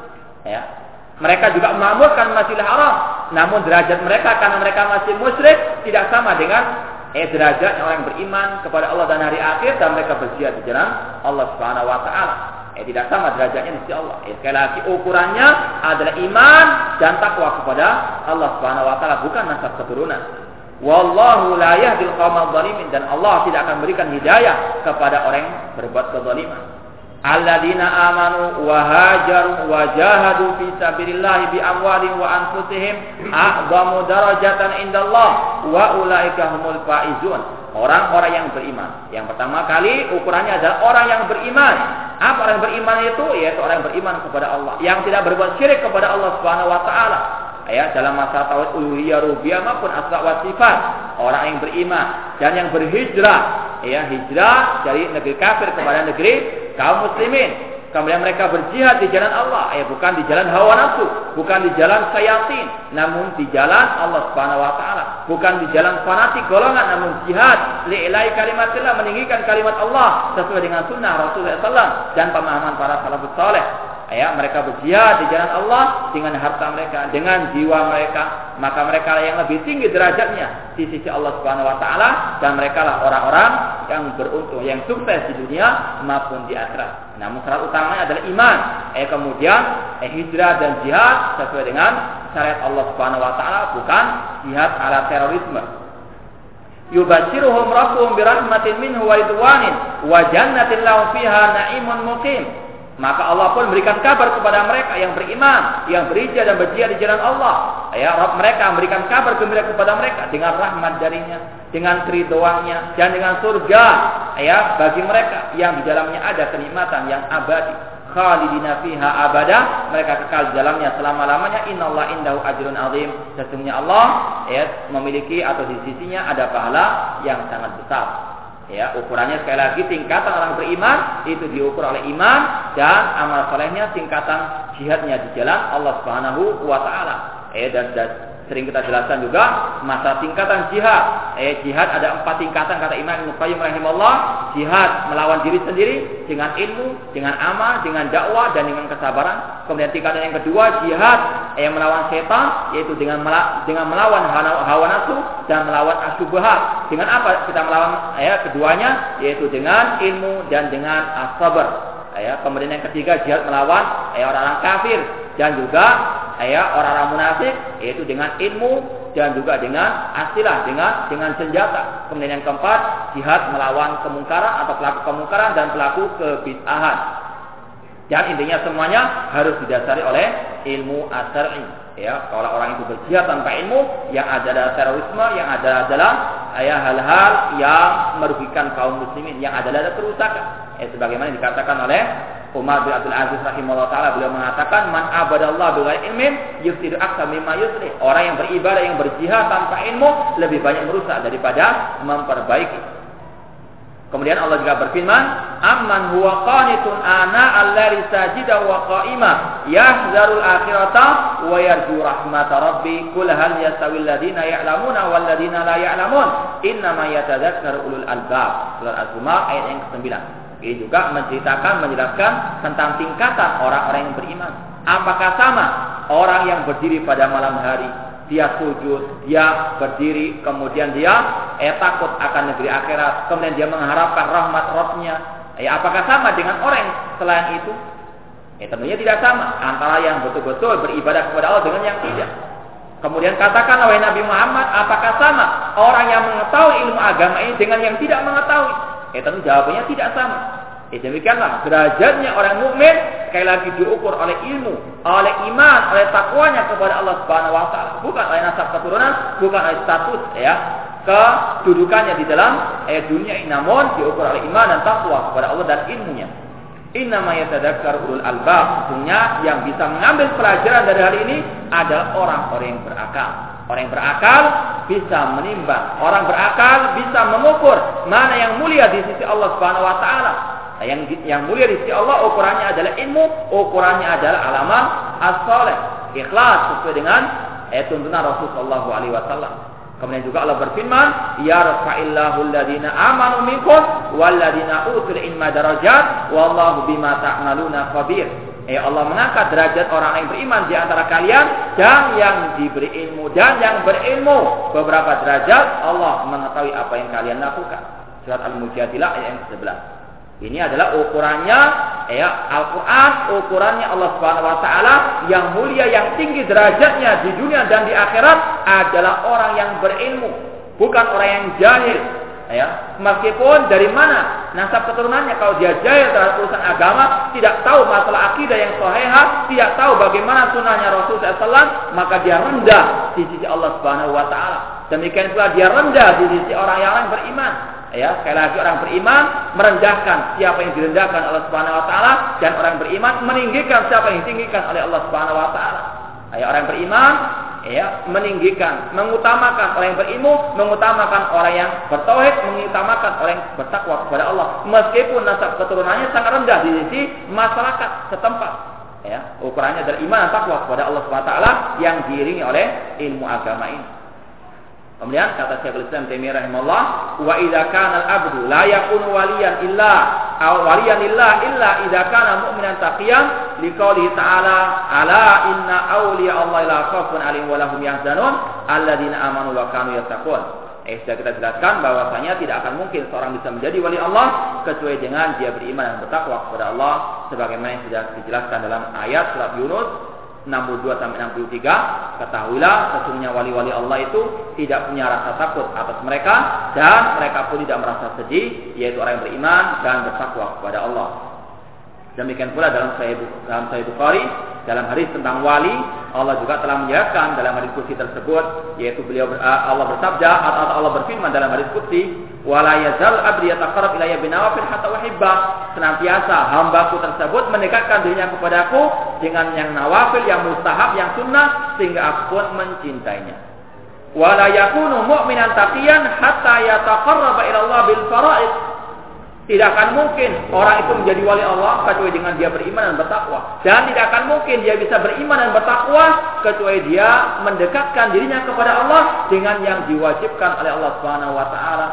Ya. Mereka juga memakmurkan Masjidil Haram. Namun derajat mereka karena mereka masih musyrik tidak sama dengan eh derajat orang yang beriman kepada Allah dan hari akhir dan mereka berjihad di jalan Allah Subhanahu wa taala. Eh tidak sama derajatnya di Allah. Eh sekali lagi ukurannya adalah iman dan takwa kepada Allah Subhanahu wa taala bukan nasab keturunan. Wallahu la yahdil zalimin dan Allah tidak akan berikan hidayah kepada orang yang berbuat kezaliman. Alladzina amanu wa hajaru wa jahadu fi sabilillah bi amwalihim wa anfusihim a'zamu darajatan indallah wa ulaika humul faizun. Orang-orang yang beriman. Yang pertama kali ukurannya adalah orang yang beriman. Apa orang yang beriman itu? Yaitu orang yang beriman kepada Allah. Yang tidak berbuat syirik kepada Allah Subhanahu wa taala ya dalam masa tauhid uluhiyah rububiyah maupun asma wa sifat orang yang beriman dan yang berhijrah ya hijrah dari negeri kafir kepada negeri kaum muslimin Kemudian mereka berjihad di jalan Allah, eh bukan di jalan hawa nafsu, bukan di jalan sayatin, namun di jalan Allah Subhanahu wa taala, bukan di jalan fanatik golongan namun jihad. Li'ilai kalimatillah meninggikan kalimat Allah sesuai dengan sunnah Rasulullah SAW dan pemahaman para salafus saleh ya mereka berjihad di jalan Allah dengan harta mereka, dengan jiwa mereka, maka mereka yang lebih tinggi derajatnya di sisi Allah Subhanahu wa taala dan mereka lah orang-orang yang beruntung, yang sukses di dunia maupun di akhirat. Namun syarat utamanya adalah iman. Eh kemudian eh, hijrah dan jihad sesuai dengan syariat Allah Subhanahu wa taala bukan jihad ala terorisme. Yubashiruhum rabbuhum birahmatin minhu wa ridwanin wa jannatin lahum fiha na'imun muqim maka Allah pun memberikan kabar kepada mereka yang beriman, yang berijah dan berjihad di jalan Allah. Ya, Rabb mereka memberikan kabar gembira kepada mereka dengan rahmat darinya, dengan keridoannya, dan dengan surga. Ya, bagi mereka yang di dalamnya ada kenikmatan yang abadi. Khalidina fiha abada, mereka kekal di dalamnya selama-lamanya. Innallaha indahu ajrun azim. Sesungguhnya Allah ya, memiliki atau di sisinya ada pahala yang sangat besar. Ya, ukurannya sekali lagi tingkatan orang beriman itu diukur oleh iman dan amal solehnya tingkatan jihadnya di jalan Allah Subhanahu wa taala. Eh dan, dan Sering kita jelaskan juga masa tingkatan jihad. Eh, jihad ada empat tingkatan kata Imam Ibnu Qayyim rahimahullah. Jihad melawan diri sendiri dengan ilmu, dengan amal, dengan dakwah dan dengan kesabaran. Kemudian tingkatan yang kedua jihad yang melawan setan yaitu dengan mela dengan melawan hawa nafsu dan melawan asyubhat. Dengan apa kita melawan ya keduanya yaitu dengan ilmu dan dengan as-sabar. Ya, kemudian yang ketiga jihad melawan ya, orang-orang kafir dan juga ya orang-orang munafik yaitu dengan ilmu dan juga dengan asilah dengan dengan senjata. Kemudian yang keempat jihad melawan kemungkaran atau pelaku kemungkaran dan pelaku kebid'ahan. Dan intinya semuanya harus didasari oleh ilmu asari. Ya, kalau orang itu berjihad tanpa ilmu, yang ada adalah terorisme, yang ada adalah ya hal-hal yang merugikan kaum muslimin, yang ada adalah kerusakan. Ya, sebagaimana dikatakan oleh Umar bin Abdul Aziz rahimahullah taala beliau mengatakan man abadallah bighairi ilmin yufsidu aktsar mimma yuslih. Orang yang beribadah yang berjihad tanpa ilmu lebih banyak merusak daripada memperbaiki. Kemudian Allah juga berfirman, "Amman huwa qanitun ana allazi sajida wa qa'ima yahzarul akhirata wa yarju rahmat rabbi kul hal yastawil ladina ya'lamuna wal ladina la ya'lamun innama yatadzakkaru ulul albab." Surah Az-Zumar ayat yang ke-9. Ini juga menceritakan menjelaskan tentang tingkatan orang-orang yang beriman. Apakah sama orang yang berdiri pada malam hari dia sujud, dia berdiri, kemudian dia eh, takut akan negeri akhirat, kemudian dia mengharapkan rahmat rohnya. Eh, apakah sama dengan orang yang selain itu? Eh, tentunya tidak sama antara yang betul-betul beribadah kepada Allah dengan yang tidak. Kemudian katakan oleh Nabi Muhammad, apakah sama orang yang mengetahui ilmu agama ini dengan yang tidak mengetahui? Eh, tentu jawabannya tidak sama. Ya demikianlah derajatnya orang mukmin sekali lagi diukur oleh ilmu, oleh iman, oleh takwanya kepada Allah Subhanahu wa taala, bukan oleh nasab keturunan, bukan oleh status ya kedudukannya di dalam eh, dunia ini namun diukur oleh iman dan takwa kepada Allah dan ilmunya. Inna ma yatadzakkar ulul albab. Sesungguhnya yang bisa mengambil pelajaran dari hal ini adalah orang-orang yang berakal. Orang yang berakal bisa menimbang. Orang berakal bisa mengukur mana yang mulia di sisi Allah Subhanahu wa taala Nah, yang yang mulia di sisi Allah ukurannya adalah ilmu, ukurannya adalah alaman as-saleh, ikhlas sesuai dengan eh, tuntunan Rasulullah alaihi wasallam. Kemudian juga Allah berfirman, "Ya rafa'illahu alladziina amanu minkum walladziina utul ilma darajat wallahu bima ta'maluna khabir." Eh Allah mengangkat derajat orang yang beriman di antara kalian dan yang diberi ilmu dan yang berilmu. Beberapa derajat Allah mengetahui apa yang kalian lakukan. Surat Al-Mujadilah ayat yang ke-11. Ini adalah ukurannya ya Al-Qur'an, ukurannya Allah Subhanahu wa taala yang mulia yang tinggi derajatnya di dunia dan di akhirat adalah orang yang berilmu, bukan orang yang jahil. Ya, meskipun dari mana nasab keturunannya kalau dia jahil terhadap urusan agama, tidak tahu masalah akidah yang sahihah, tidak tahu bagaimana sunnahnya Rasul SAW, maka dia rendah di sisi Allah Subhanahu wa taala. Demikian pula dia rendah di sisi orang yang lain beriman ya sekali lagi orang beriman merendahkan siapa yang direndahkan oleh Subhanahu wa taala dan orang beriman meninggikan siapa yang ditinggikan oleh Allah Subhanahu wa taala. Ya, orang beriman ya meninggikan, mengutamakan orang yang berilmu, mengutamakan orang yang bertauhid, mengutamakan orang yang bertakwa kepada Allah. Meskipun nasab keturunannya sangat rendah di sisi masyarakat setempat. Ya, ukurannya dari iman dan takwa kepada Allah SWT yang diiringi oleh ilmu agama ini. Kemudian kata Syekhul Islam Taimiyah rahimahullah, wa idza kana al-abdu la yakunu waliyan illa aw waliyan lillah illa idza kana mu'minan taqiyan liqouli ta'ala ala inna awliya Allah la khaufun 'alaihim wa lahum yahzanun alladziina amanu wa kanu yattaqun. Eh, sudah kita jelaskan bahwasanya tidak akan mungkin seorang bisa menjadi wali Allah kecuali dengan dia beriman dan bertakwa kepada Allah sebagaimana yang sudah dijelaskan dalam ayat surat Yunus 62 sampai 63 ketahuilah sesungguhnya wali-wali Allah itu tidak punya rasa takut atas mereka dan mereka pun tidak merasa sedih yaitu orang yang beriman dan bertakwa kepada Allah. Demikian pula dalam Sahih dalam Sahih Bukhari dalam hadis tentang wali Allah juga telah menjelaskan dalam hadis kursi tersebut yaitu beliau Allah bersabda atau Allah berfirman dalam hadis kursi wala yazal abdi yataqarrab ilayya binawafil hatta uhibba. Senantiasa hambaku tersebut mendekatkan dirinya kepadaku dengan yang nawafil yang mustahab yang sunnah sehingga aku pun mencintainya. Wala yakunu mu'minan taqiyan hatta ila bil faraid tidak akan mungkin orang itu menjadi wali Allah kecuali dengan dia beriman dan bertakwa. Dan tidak akan mungkin dia bisa beriman dan bertakwa kecuali dia mendekatkan dirinya kepada Allah dengan yang diwajibkan oleh Allah Subhanahu wa taala.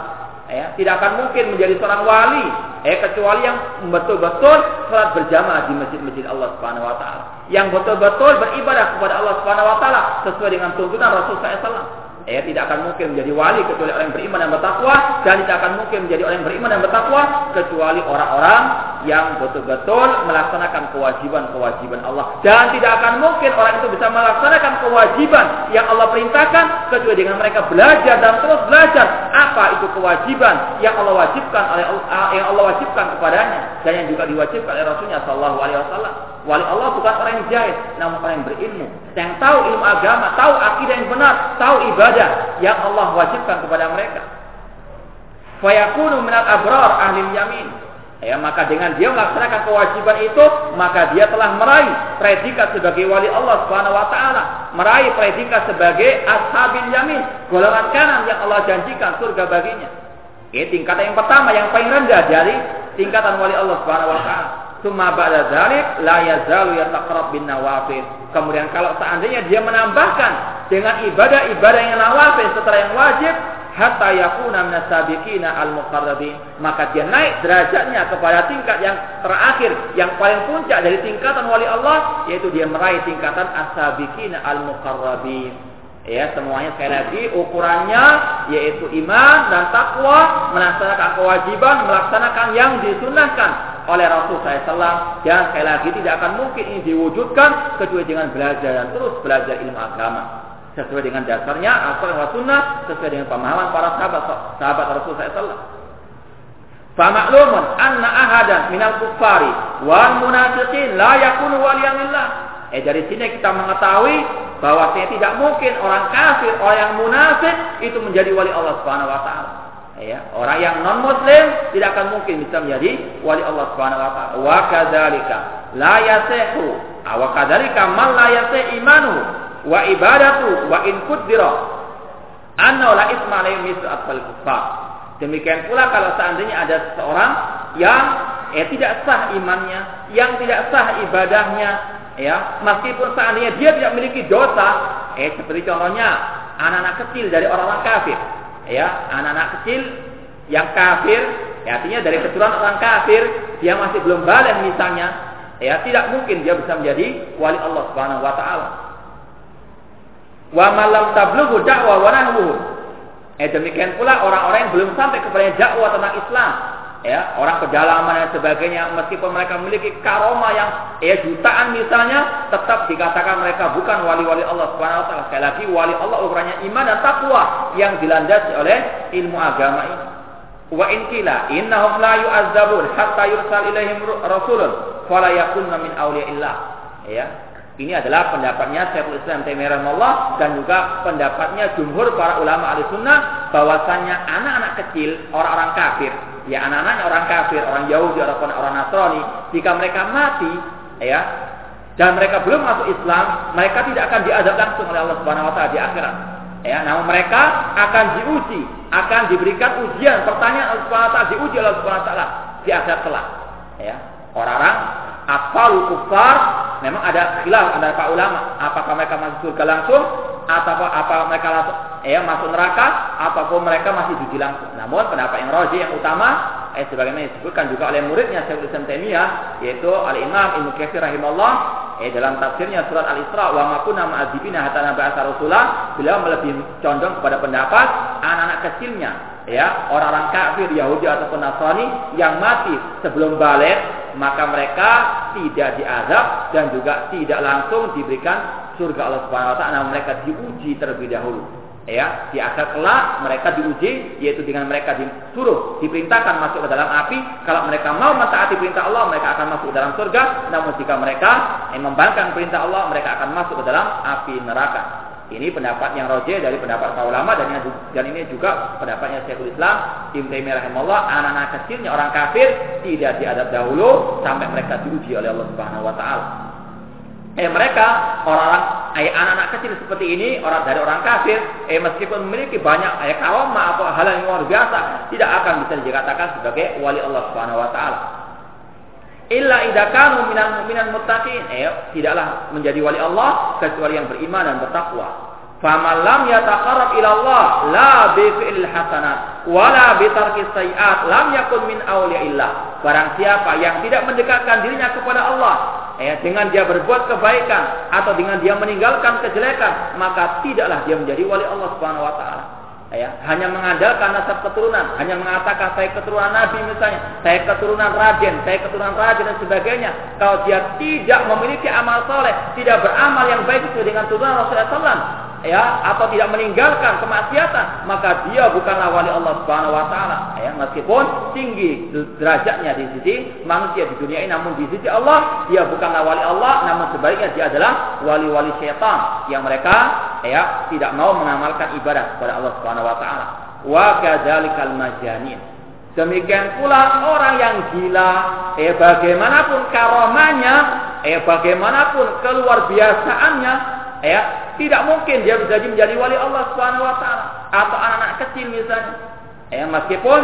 Ya, tidak akan mungkin menjadi seorang wali eh kecuali yang betul-betul salat berjamaah di masjid-masjid Allah Subhanahu wa taala. Yang betul-betul beribadah kepada Allah Subhanahu wa taala sesuai dengan tuntunan Rasul SAW Ya, tidak akan mungkin menjadi wali kecuali orang yang beriman dan bertakwa dan tidak akan mungkin menjadi orang yang beriman dan bertakwa kecuali orang-orang yang betul-betul melaksanakan kewajiban-kewajiban Allah dan tidak akan mungkin orang itu bisa melaksanakan kewajiban yang Allah perintahkan kecuali dengan mereka belajar dan terus belajar apa itu kewajiban yang Allah wajibkan oleh Allah, yang Allah wajibkan kepadanya dan yang juga diwajibkan oleh Rasulnya Shallallahu Alaihi Wasallam. Wali Allah bukan orang yang jahil, namun orang yang berilmu, yang tahu ilmu agama, tahu akidah yang benar, tahu ibadah yang Allah wajibkan kepada mereka. Fayakunu minal abrar ahli yamin. Ya, maka dengan dia melaksanakan kewajiban itu, maka dia telah meraih predikat sebagai wali Allah Subhanahu wa taala, meraih predikat sebagai ashabil yamin, golongan kanan yang Allah janjikan surga baginya. Ini tingkatan yang pertama yang paling rendah dari tingkatan wali Allah Subhanahu wa taala. Summa ba'da dzalik la yazalu yataqarrab bin nawafil. Kemudian kalau seandainya dia menambahkan dengan ibadah-ibadah yang nawafil setelah yang wajib hatta yakuna minasabiqina al-muqarrabin. Maka dia naik derajatnya kepada tingkat yang terakhir yang paling puncak dari tingkatan wali Allah yaitu dia meraih tingkatan asabiqina al-muqarrabin. Ya semuanya sekali lagi ukurannya yaitu iman dan takwa melaksanakan kewajiban melaksanakan yang disunahkan oleh Rasul SAW dan sekali lagi tidak akan mungkin ini diwujudkan kecuali dengan belajar dan terus belajar ilmu agama sesuai dengan dasarnya Al-Quran Sunnah sesuai dengan pemahaman para sahabat sahabat Rasul SAW. Famaklumun anna ahadan minal kuffari wal munafiqin la yakunu waliyan lillah. Eh dari sini kita mengetahui bahwa tidak mungkin orang kafir, orang yang munafik itu menjadi wali Allah Subhanahu wa taala ya orang yang non muslim tidak akan mungkin bisa menjadi wali Allah Subhanahu wa taala wa kadzalika la yasehu wa kadzalika man la yasih imanu wa ibadatu wa in kuddira. Anna la isma alayhi misal kufar demikian pula kalau seandainya ada seorang yang eh, tidak sah imannya yang tidak sah ibadahnya ya meskipun seandainya dia tidak memiliki dosa eh seperti contohnya anak-anak kecil dari orang-orang kafir ya anak-anak kecil yang kafir ya artinya dari keturunan orang kafir dia masih belum balik misalnya ya tidak mungkin dia bisa menjadi wali Allah Subhanahu wa taala wa malam tablughu dakwah wa nahwu. Eh demikian pula orang-orang yang belum sampai kepada dakwah tentang Islam. Ya orang pedalaman dan sebagainya meskipun mereka memiliki karoma yang ya jutaan misalnya tetap dikatakan mereka bukan wali-wali Allah Subhanahu wa taala. Sekali lagi wali Allah ukurannya iman dan takwa yang dilandasi oleh ilmu agama ini. Wa in kila innahum la yu'azzabun hatta yursal ilaihim rasulun fala yakunna min awliyaillah. Ya ini adalah pendapatnya Syekhul Islam Taimiyah rahimahullah dan juga pendapatnya jumhur para ulama ahli sunnah bahwasannya anak-anak kecil orang-orang kafir ya anak-anaknya orang kafir, orang Yahudi, orang orang Nasrani, jika mereka mati, ya, dan mereka belum masuk Islam, mereka tidak akan diadab langsung oleh Allah Subhanahu wa taala di akhirat. Ya, namun mereka akan diuji, akan diberikan ujian, pertanyaan Allah Subhanahu wa taala diuji Allah Subhanahu wa taala di akhirat kelak. Ya, orang-orang asal kufar memang ada khilaf antara para ulama apakah mereka masuk surga langsung atau apa mereka langsung ya masuk neraka ataupun mereka masih diuji langsung. Namun pendapat yang roji yang utama eh sebagaimana disebutkan juga oleh muridnya Syekh Islam Taimiyah yaitu Al Imam Ibnu Katsir rahimahullah eh dalam tafsirnya surat Al Isra wa ma kunna ma'adzibina hatta naba'atsa rasula beliau lebih condong kepada pendapat anak-anak kecilnya ya orang-orang kafir Yahudi ataupun Nasrani yang mati sebelum balik maka mereka tidak diazab dan juga tidak langsung diberikan surga Allah Subhanahu wa taala. Mereka diuji terlebih dahulu. Ya di akhir kelak mereka diuji yaitu dengan mereka disuruh diperintahkan masuk ke dalam api. Kalau mereka mau mentaati perintah Allah mereka akan masuk ke dalam surga. Namun jika mereka yang membangkang perintah Allah mereka akan masuk ke dalam api neraka ini pendapat yang roje dari pendapat para ulama dan, ini juga pendapatnya Syekhul Islam Ibnu Taimiyah rahimahullah anak-anak kecilnya orang kafir tidak diadab dahulu sampai mereka diuji oleh Allah Subhanahu wa taala. Eh mereka orang-orang eh, anak-anak kecil seperti ini orang dari orang kafir eh meskipun memiliki banyak eh kaum atau hal yang luar biasa tidak akan bisa dikatakan sebagai wali Allah Subhanahu wa taala illa idza kanu minal mu'minin muttaqin. Eh tidaklah menjadi wali Allah kecuali yang beriman dan bertakwa. Faman lam yataqarrab ila Allah la bi fi'il hasanat wala bi tarki sayiat lam yakun min awliyaillah barang siapa yang tidak mendekatkan dirinya kepada Allah ya, dengan dia berbuat kebaikan atau dengan dia meninggalkan kejelekan, maka tidaklah dia menjadi wali Allah Subhanahu wa taala. Ya, hanya mengandalkan nasab keturunan, hanya mengatakan saya keturunan Nabi misalnya, saya keturunan Raden, saya keturunan Raden dan sebagainya. Kalau dia tidak memiliki amal soleh, tidak beramal yang baik sesuai dengan turunan Rasulullah SAW, ya atau tidak meninggalkan kemaksiatan maka dia bukanlah wali Allah Subhanahu wa taala. Ya meskipun tinggi derajatnya di sisi manusia di dunia ini namun di sisi Allah dia bukanlah wali Allah namun sebaliknya dia adalah wali-wali syaitan yang mereka ya tidak mau mengamalkan ibadah kepada Allah Subhanahu wa taala. Wa kadzalikal majanin Demikian pula orang yang gila, eh bagaimanapun karomanya, eh bagaimanapun keluar biasaannya, ya tidak mungkin dia bisa menjadi wali Allah Subhanahu wa taala atau anak-anak kecil misalnya. Ya, meskipun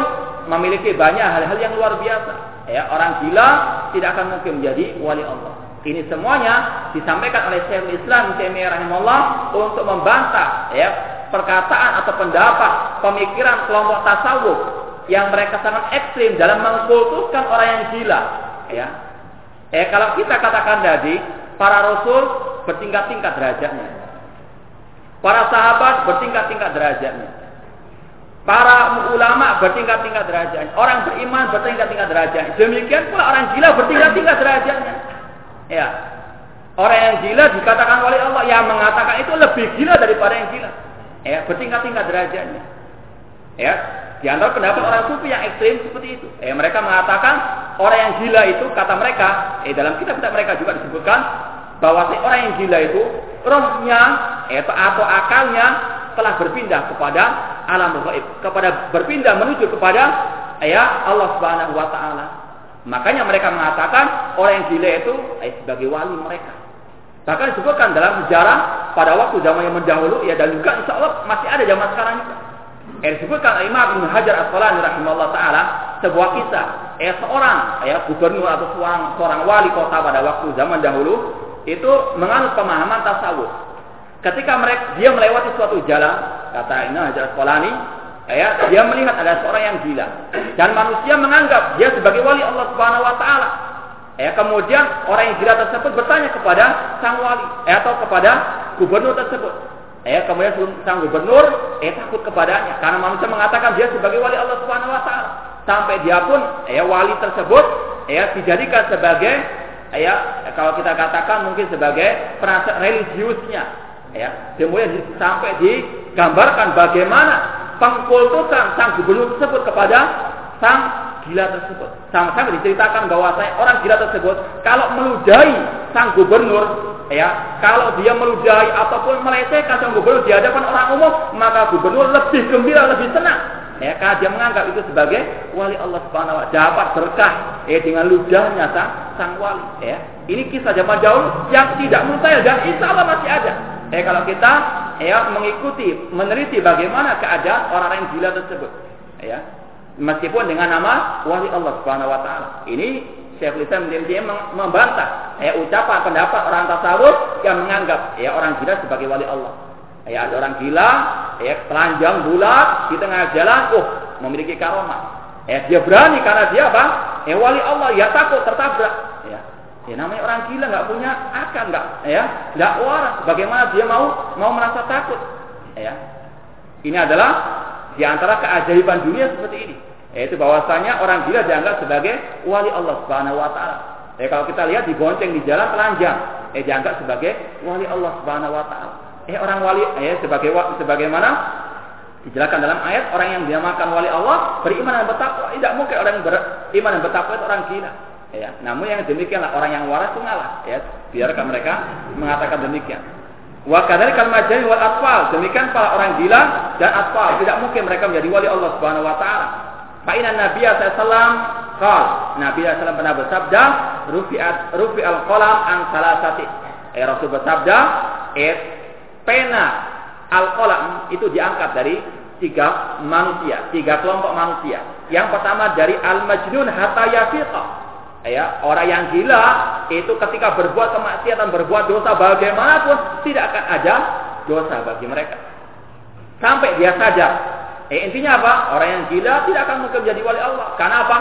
memiliki banyak hal-hal yang luar biasa. Ya, orang gila tidak akan mungkin menjadi wali Allah. Ini semuanya disampaikan oleh Syekh Islam Taimiyah rahimahullah untuk membantah ya perkataan atau pendapat pemikiran kelompok tasawuf yang mereka sangat ekstrim dalam mengkultuskan orang yang gila ya. Eh kalau kita katakan tadi para rasul bertingkat-tingkat derajatnya. Para sahabat bertingkat-tingkat derajatnya. Para ulama bertingkat-tingkat derajatnya. Orang beriman bertingkat-tingkat derajatnya. Demikian pula orang gila bertingkat-tingkat derajatnya. Ya. Orang yang gila dikatakan oleh Allah yang mengatakan itu lebih gila daripada yang gila. Ya, bertingkat-tingkat derajatnya. Ya, di antara pendapat orang sufi yang ekstrim seperti itu. Eh, mereka mengatakan orang yang gila itu kata mereka, eh dalam kitab-kitab mereka juga disebutkan bahwa orang yang gila itu rohnya atau, atau akalnya telah berpindah kepada alam gaib, kepada berpindah menuju kepada ya Allah Subhanahu wa taala. Makanya mereka mengatakan orang yang gila itu eh, sebagai wali mereka. Bahkan disebutkan dalam sejarah pada waktu zaman yang mendahulu ya dan juga insya Allah masih ada zaman sekarang juga. Eh, disebutkan Imam Ibn Hajar Asqalani rahimahullah taala sebuah kisah eh seorang ya gubernur atau seorang seorang wali kota pada waktu zaman dahulu itu menganut pemahaman tasawuf. Ketika mereka dia melewati suatu jalan, kata Ibnu Hajar Asqalani, ya, dia melihat ada seorang yang gila dan manusia menganggap dia sebagai wali Allah Subhanahu wa taala. Ya, kemudian orang yang gila tersebut bertanya kepada sang wali ya, atau kepada gubernur tersebut. Ya, kemudian sang gubernur eh takut kepadanya karena manusia mengatakan dia sebagai wali Allah Subhanahu wa taala. Sampai dia pun ya wali tersebut ya dijadikan sebagai ya kalau kita katakan mungkin sebagai perasaan religiusnya. Ya kemudian sampai digambarkan bagaimana pengkultusan sang gubernur tersebut kepada sang gila tersebut. Sampai diceritakan bahwa saya orang gila tersebut kalau meludahi sang gubernur ya kalau dia meludahi ataupun melecehkan sang gubernur di hadapan orang umum maka gubernur lebih gembira lebih senang Ya, karena dia menganggap itu sebagai wali Allah Subhanahu wa dapat berkah ya dengan ludahnya sang, sang wali, ya. Ini kisah zaman dahulu yang tidak mustahil dan insya Allah masih ada. Ya, kalau kita ya mengikuti, meneliti bagaimana keadaan orang-orang yang gila tersebut, ya. Meskipun dengan nama wali Allah Subhanahu wa taala. Ini Syekh Islam dia membantah ya ucapan pendapat orang tasawuf yang menganggap ya orang gila sebagai wali Allah. Ya ada orang gila, ya telanjang bulat di tengah jalan, oh memiliki karomah. Ya dia berani karena dia apa? Ya wali Allah, ya takut tertabrak. Ya, ya namanya orang gila nggak punya akal nggak, ya nggak waras. Bagaimana dia mau mau merasa takut? Ya, ini adalah di antara keajaiban dunia seperti ini. Yaitu bahwasanya orang gila dianggap sebagai wali Allah Subhanahu wa taala. Ya kalau kita lihat dibonceng di jalan telanjang, eh dianggap sebagai wali Allah Subhanahu wa taala eh orang wali eh sebagai sebagaimana dijelaskan dalam ayat orang yang dinamakan wali Allah beriman dan bertakwa. Tidak mungkin orang yang beriman dan bertakwa itu orang gila. Ya namun yang demikianlah orang yang waras itu ngalah. Ya biarkan mereka mengatakan demikian. Wa kadzalika kalmajani wal atfal. Demikian para orang gila dan atfal. Tidak mungkin mereka menjadi wali Allah Subhanahu wa taala. Fa inna nabiy qal nabi sallallahu pernah bersabda rufi'at rufi'al qalam an salasati. Eh rasul bersabda eh pena al-qalam itu diangkat dari tiga manusia, tiga kelompok manusia. Yang pertama dari al-majnun hatta yafiqa. Ya, orang yang gila itu ketika berbuat kemaksiatan, berbuat dosa bagaimanapun tidak akan ada dosa bagi mereka. Sampai dia sadar. Eh, intinya apa? Orang yang gila tidak akan mungkin menjadi wali Allah. Karena apa?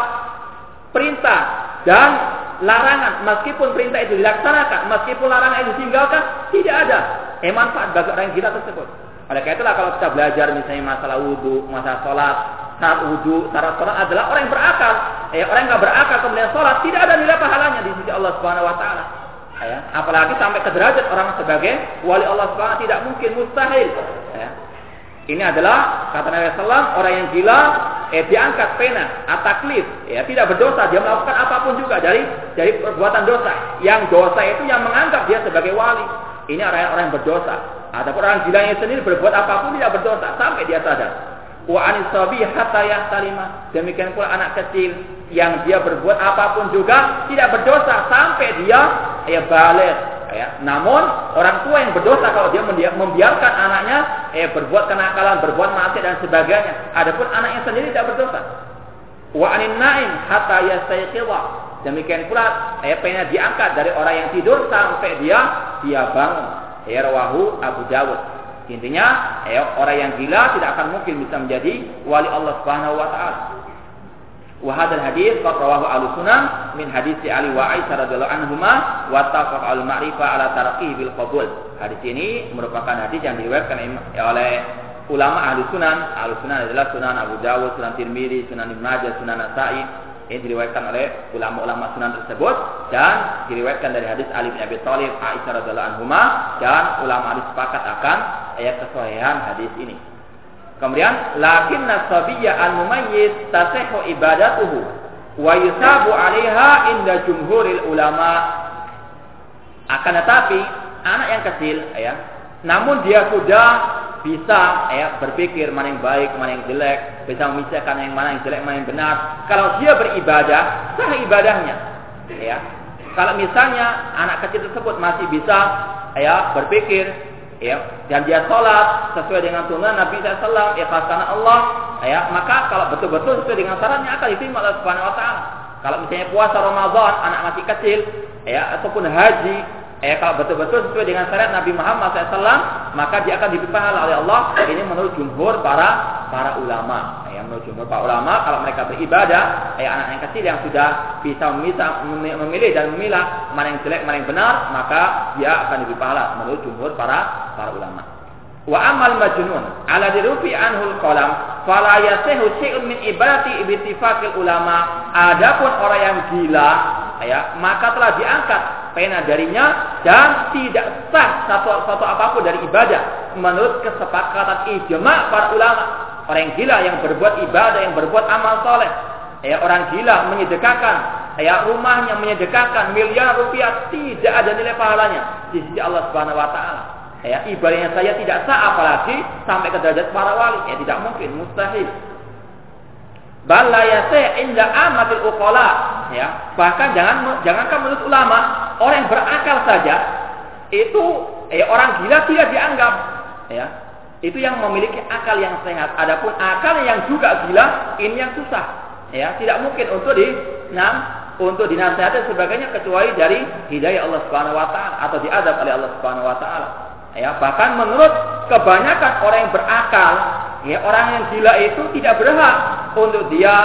Perintah dan larangan meskipun perintah itu dilaksanakan, meskipun larangan itu ditinggalkan, tidak ada eh manfaat bagi orang yang gila tersebut. Oleh karena itulah kalau kita belajar misalnya masalah wudhu, masalah sholat, saat wudhu, syarat sholat adalah orang yang berakal. Eh, orang yang nggak berakal kemudian sholat tidak ada nilai pahalanya di sisi Allah Subhanahu Wa Taala. Ya, apalagi sampai ke derajat orang sebagai wali Allah Subhanahu tidak mungkin mustahil. Ya. Ini adalah kata Nabi Sallam orang yang gila eh diangkat pena ataklif ya tidak berdosa dia melakukan apa pun juga dari dari perbuatan dosa yang dosa itu yang menganggap dia sebagai wali ini orang-orang yang berdosa. Adapun orang gila yang sendiri berbuat apa pun tidak berdosa sampai dia sadar. Wa anis sabi hatta yahtalima. Demikian pula anak kecil yang dia berbuat apa pun juga tidak berdosa sampai dia ya balik ya. Namun orang tua yang berdosa kalau dia membiarkan anaknya eh berbuat kenakalan, berbuat maksiat dan sebagainya. Adapun anaknya sendiri tidak berdosa. Wa anin naim hatta yastayqiwa. Demikian pula ayatnya diangkat dari orang yang tidur sampai dia dia bangun. Rawahu Abu Dawud. Intinya ya, orang yang gila tidak akan mungkin bisa menjadi wali Allah Subhanahu wa taala. Wa hadzal hadis qad rawahu al-Sunan min hadis Ali wa Aisyah radhiyallahu anhuma wa tafaq al-ma'rifah ala tarqih bil qabul. Hadis ini merupakan hadis yang diriwayatkan oleh ulama ahli sunan. Ahli sunan adalah Sunan Abu Dawud, Sunan Tirmidzi, Sunan Ibnu Majah, Sunan Nasa'i, ini diriwayatkan oleh ulama-ulama sunan tersebut dan diriwayatkan dari hadis Ali bin Abi Thalib, Aisyah radhiallahu anhuma dan ulama hadis sepakat akan ayat kesahihan hadis ini. Kemudian lakin nasabiyya al mumayyiz tasihhu ibadatuhu wa yusabu 'alaiha inda jumhuril ulama. Akan tetapi anak yang kecil ya, namun dia sudah bisa ya berpikir mana yang baik, mana yang jelek, bisa memisahkan yang mana yang jelek, mana yang benar. Kalau dia beribadah, sah ibadahnya. Ya. Kalau misalnya anak kecil tersebut masih bisa ya berpikir ya dan dia sholat sesuai dengan tuntunan Nabi SAW ikhlas karena Allah ya maka kalau betul-betul sesuai dengan syaratnya akan diterima oleh Subhanahu Wa Taala. Kalau misalnya puasa Ramadan anak masih kecil ya ataupun haji Eh kalau betul-betul sesuai dengan syariat Nabi Muhammad SAW, maka dia akan diberi pahala oleh Allah. Ini menurut jumhur para para ulama. Eh, menurut jumhur para ulama, kalau mereka beribadah, eh, anak yang kecil yang sudah bisa memilih dan memilah mana yang jelek, mana yang benar, maka dia akan diberi pahala. Menurut jumhur para para ulama. Wa amal majnun ala dirufi anhul qalam fala yasihu syai'un min ibadati ibtifaqil ulama. Adapun orang yang gila ya, maka telah diangkat pena darinya dan tidak sah satu satu apa pun dari ibadah menurut kesepakatan ijma para ulama. Orang gila yang berbuat ibadah, yang berbuat amal soleh, ya orang gila menyedekahkan, ya rumahnya menyedekahkan miliar rupiah tidak ada nilai pahalanya di sisi Allah Subhanahu Wa Taala. Ya ibadahnya saya tidak sah apalagi sampai ke derajat para wali, ya tidak mungkin, mustahil. Bal la inda amatil uqala ya. Bahkan jangan jangankan menurut ulama, orang yang berakal saja itu eh, orang gila tidak dianggap ya. Itu yang memiliki akal yang sehat. Adapun akal yang juga gila ini yang susah. Ya, tidak mungkin untuk di nah, untuk dinasihati sebagainya kecuali dari hidayah Allah Subhanahu wa taala atau diadab oleh Allah Subhanahu wa taala. Ya, bahkan menurut kebanyakan orang yang berakal, ya orang yang gila itu tidak berhak untuk dia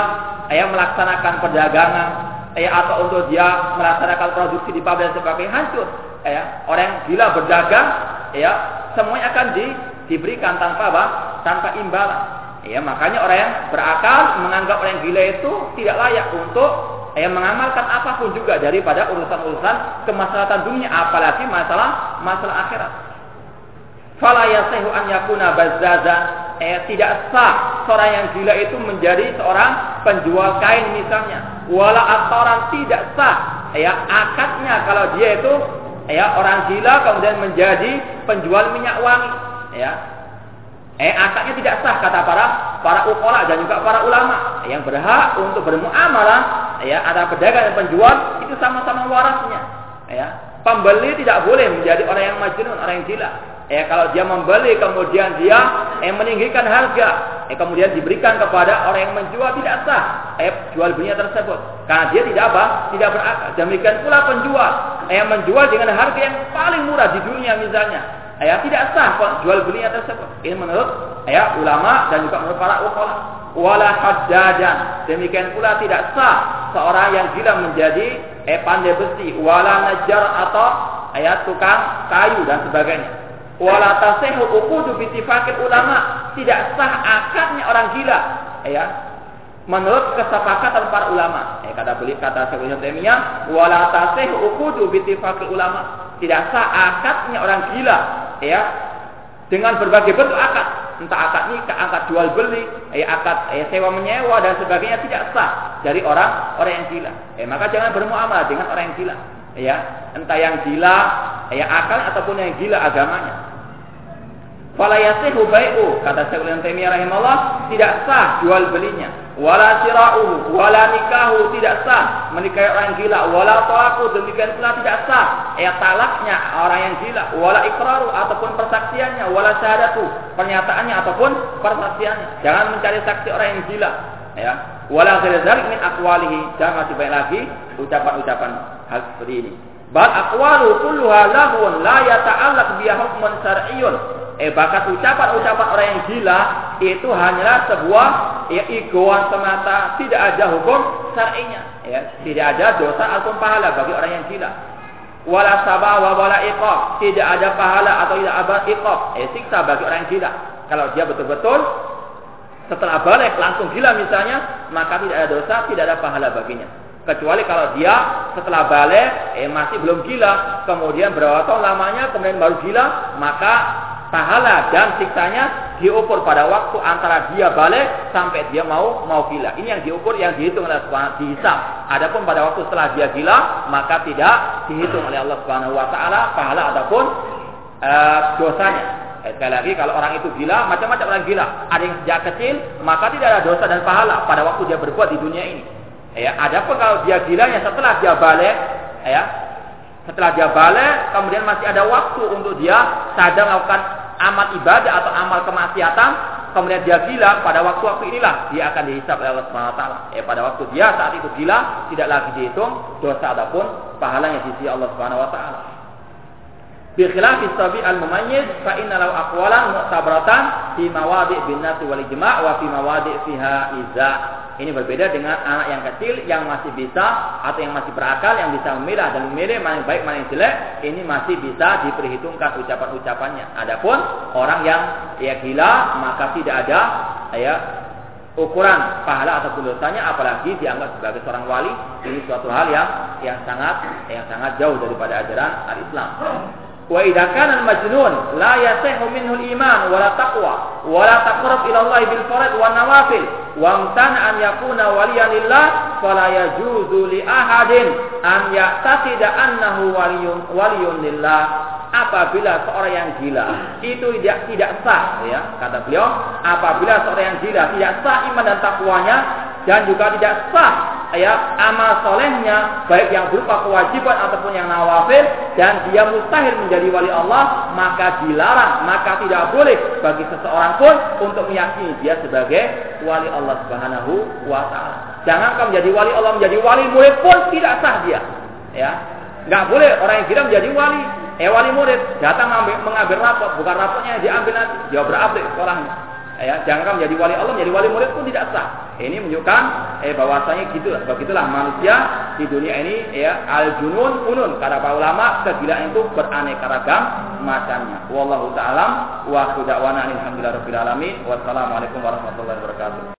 ya melaksanakan perdagangan ya atau untuk dia melaksanakan produksi di pabrik sebagai hancur. Ya, orang yang gila berdagang ya semuanya akan di, diberikan tanpa apa? tanpa imbalan. Ya, makanya orang yang berakal menganggap orang yang gila itu tidak layak untuk ya, mengamalkan apa pun juga daripada urusan-urusan kemaslahatan dunia, apalagi masalah masalah akhirat. Fala yasehu an yakuna bazzaza. Eh, tidak sah seorang yang gila itu menjadi seorang penjual kain misalnya. Wala aktoran tidak sah. Ya, akadnya kalau dia itu ya orang gila kemudian menjadi penjual minyak wangi. Ya, Eh akadnya tidak sah kata para para ukola dan juga para ulama yang berhak untuk bermuamalah ya ada pedagang dan penjual itu sama-sama warasnya ya pembeli tidak boleh menjadi orang yang majnun orang yang gila ya kalau dia membeli kemudian dia eh, meninggikan harga eh, kemudian diberikan kepada orang yang menjual tidak sah eh, jual belinya tersebut karena dia tidak apa tidak berakal demikian pula penjual eh, menjual dengan harga yang paling murah di dunia misalnya ya tidak sah jual belinya tersebut. Ini menurut ya ulama dan juga menurut para ulama. Wala haddadan. Demikian pula tidak sah seorang yang gila menjadi eh pandai besi, wala najar atau ya tukang kayu dan sebagainya. Wala uqudu bi ulama. Tidak sah akadnya orang gila. Ya, menurut kesepakatan para ulama. Eh, kata beli kata Ibnu Taimiyah, wala uqudu bi ulama. Tidak sah akadnya orang gila ya dengan berbagai bentuk akad entah akad nikah, akad jual beli, ya akad ya, sewa menyewa dan sebagainya tidak sah dari orang orang yang gila. Eh, maka jangan bermuamalah dengan orang yang gila. Ya, entah yang gila ya akal ataupun yang gila agamanya. Fala yasihu bai'u kata Syekh Ibnu Taimiyah rahimahullah tidak sah jual belinya. Wala sira'uhu wala nikahu tidak sah menikahi orang gila. Wala talaku demikian pula tidak sah. Ya talaknya orang yang gila. Wala ikraru ataupun persaksiannya. Wala syahadatu pernyataannya ataupun persaksiannya. Jangan mencari saksi orang yang gila ya. Wala ghairi min aqwalihi. Jangan masih banyak lagi ucapan-ucapan hal seperti ini. Bal aqwalu kulluha lahun la yata'allaq biha hukmun syar'iyyun eh bahkan ucapan-ucapan orang yang gila itu hanyalah sebuah ya egoan semata, tidak ada hukum syar'inya, ya, tidak ada dosa ataupun pahala bagi orang yang gila. Wala sabah wa wala iqab, tidak ada pahala atau tidak ada iqab, eh siksa bagi orang yang gila. Kalau dia betul-betul setelah balik langsung gila misalnya, maka tidak ada dosa, tidak ada pahala baginya. Kecuali kalau dia setelah balik eh masih belum gila, kemudian berapa tahun lamanya kemudian baru gila, maka pahala dan siksanya diukur pada waktu antara dia balik sampai dia mau mau gila. Ini yang diukur, yang dihitung oleh Allah dihisab. Adapun pada waktu setelah dia gila, maka tidak dihitung oleh Allah Subhanahu wa taala pahala ataupun uh, dosanya. Eh, sekali lagi kalau orang itu gila, macam-macam orang gila. Ada yang sejak kecil, maka tidak ada dosa dan pahala pada waktu dia berbuat di dunia ini. Ya, adapun kalau dia gilanya setelah dia balik, ya, setelah dia balik, kemudian masih ada waktu untuk dia sadar melakukan amal ibadah atau amal kemaksiatan, kemudian dia gila, pada waktu-waktu inilah dia akan dihisap oleh Allah Subhanahu wa taala. Ya, pada waktu dia saat itu gila, tidak lagi dihitung dosa ataupun pahalanya di sisi Allah Subhanahu wa taala. Bi khilafi al mumayyiz fa inna lahu aqwalan mu'tabaratan fi mawadi' bin nasi wal wa fi mawadi' fiha iza. Ini berbeda dengan anak yang kecil yang masih bisa atau yang masih berakal yang bisa memilah dan memilih mana yang baik mana yang jelek ini masih bisa diperhitungkan ucapan-ucapannya. Adapun orang yang ya gila maka tidak ada ya ukuran pahala atau dosanya apalagi dianggap sebagai seorang wali ini suatu hal yang yang sangat yang sangat jauh daripada ajaran al-Islam. Wa idza kana al-majnun la yasihu minhu al-iman wa la taqwa wa la taqrab ila Allah bil faraid wa nawafil. Wa amtana an yakuna waliyan lillah fala yajuzu li ahadin an ya'taqida annahu waliyun waliyun lillah. Apabila seorang yang gila itu tidak tidak sah ya kata beliau. Apabila seorang yang gila tidak sah iman dan takwanya dan juga tidak sah ya amal solehnya baik yang berupa kewajiban ataupun yang nawafil dan dia mustahil menjadi wali Allah maka dilarang maka tidak boleh bagi seseorang pun untuk meyakini dia sebagai wali Allah Subhanahu wa taala. Jangan kau menjadi wali Allah menjadi wali murid pun tidak sah dia. Ya. Nggak boleh orang yang tidak menjadi wali, eh wali murid datang mengambil, mengambil rapot, bukan rapotnya diambil nanti, dia berabrik sekolahnya ya jangan menjadi wali Allah menjadi wali murid pun tidak sah. Ini menunjukkan eh bahwasanya gitu begitulah manusia di dunia ini ya al junun unun. Kata para ulama kegilaan itu beraneka ragam macamnya. Wallahu taala wa da'wana alhamdulillah rabbil alamin. Wassalamualaikum warahmatullahi wabarakatuh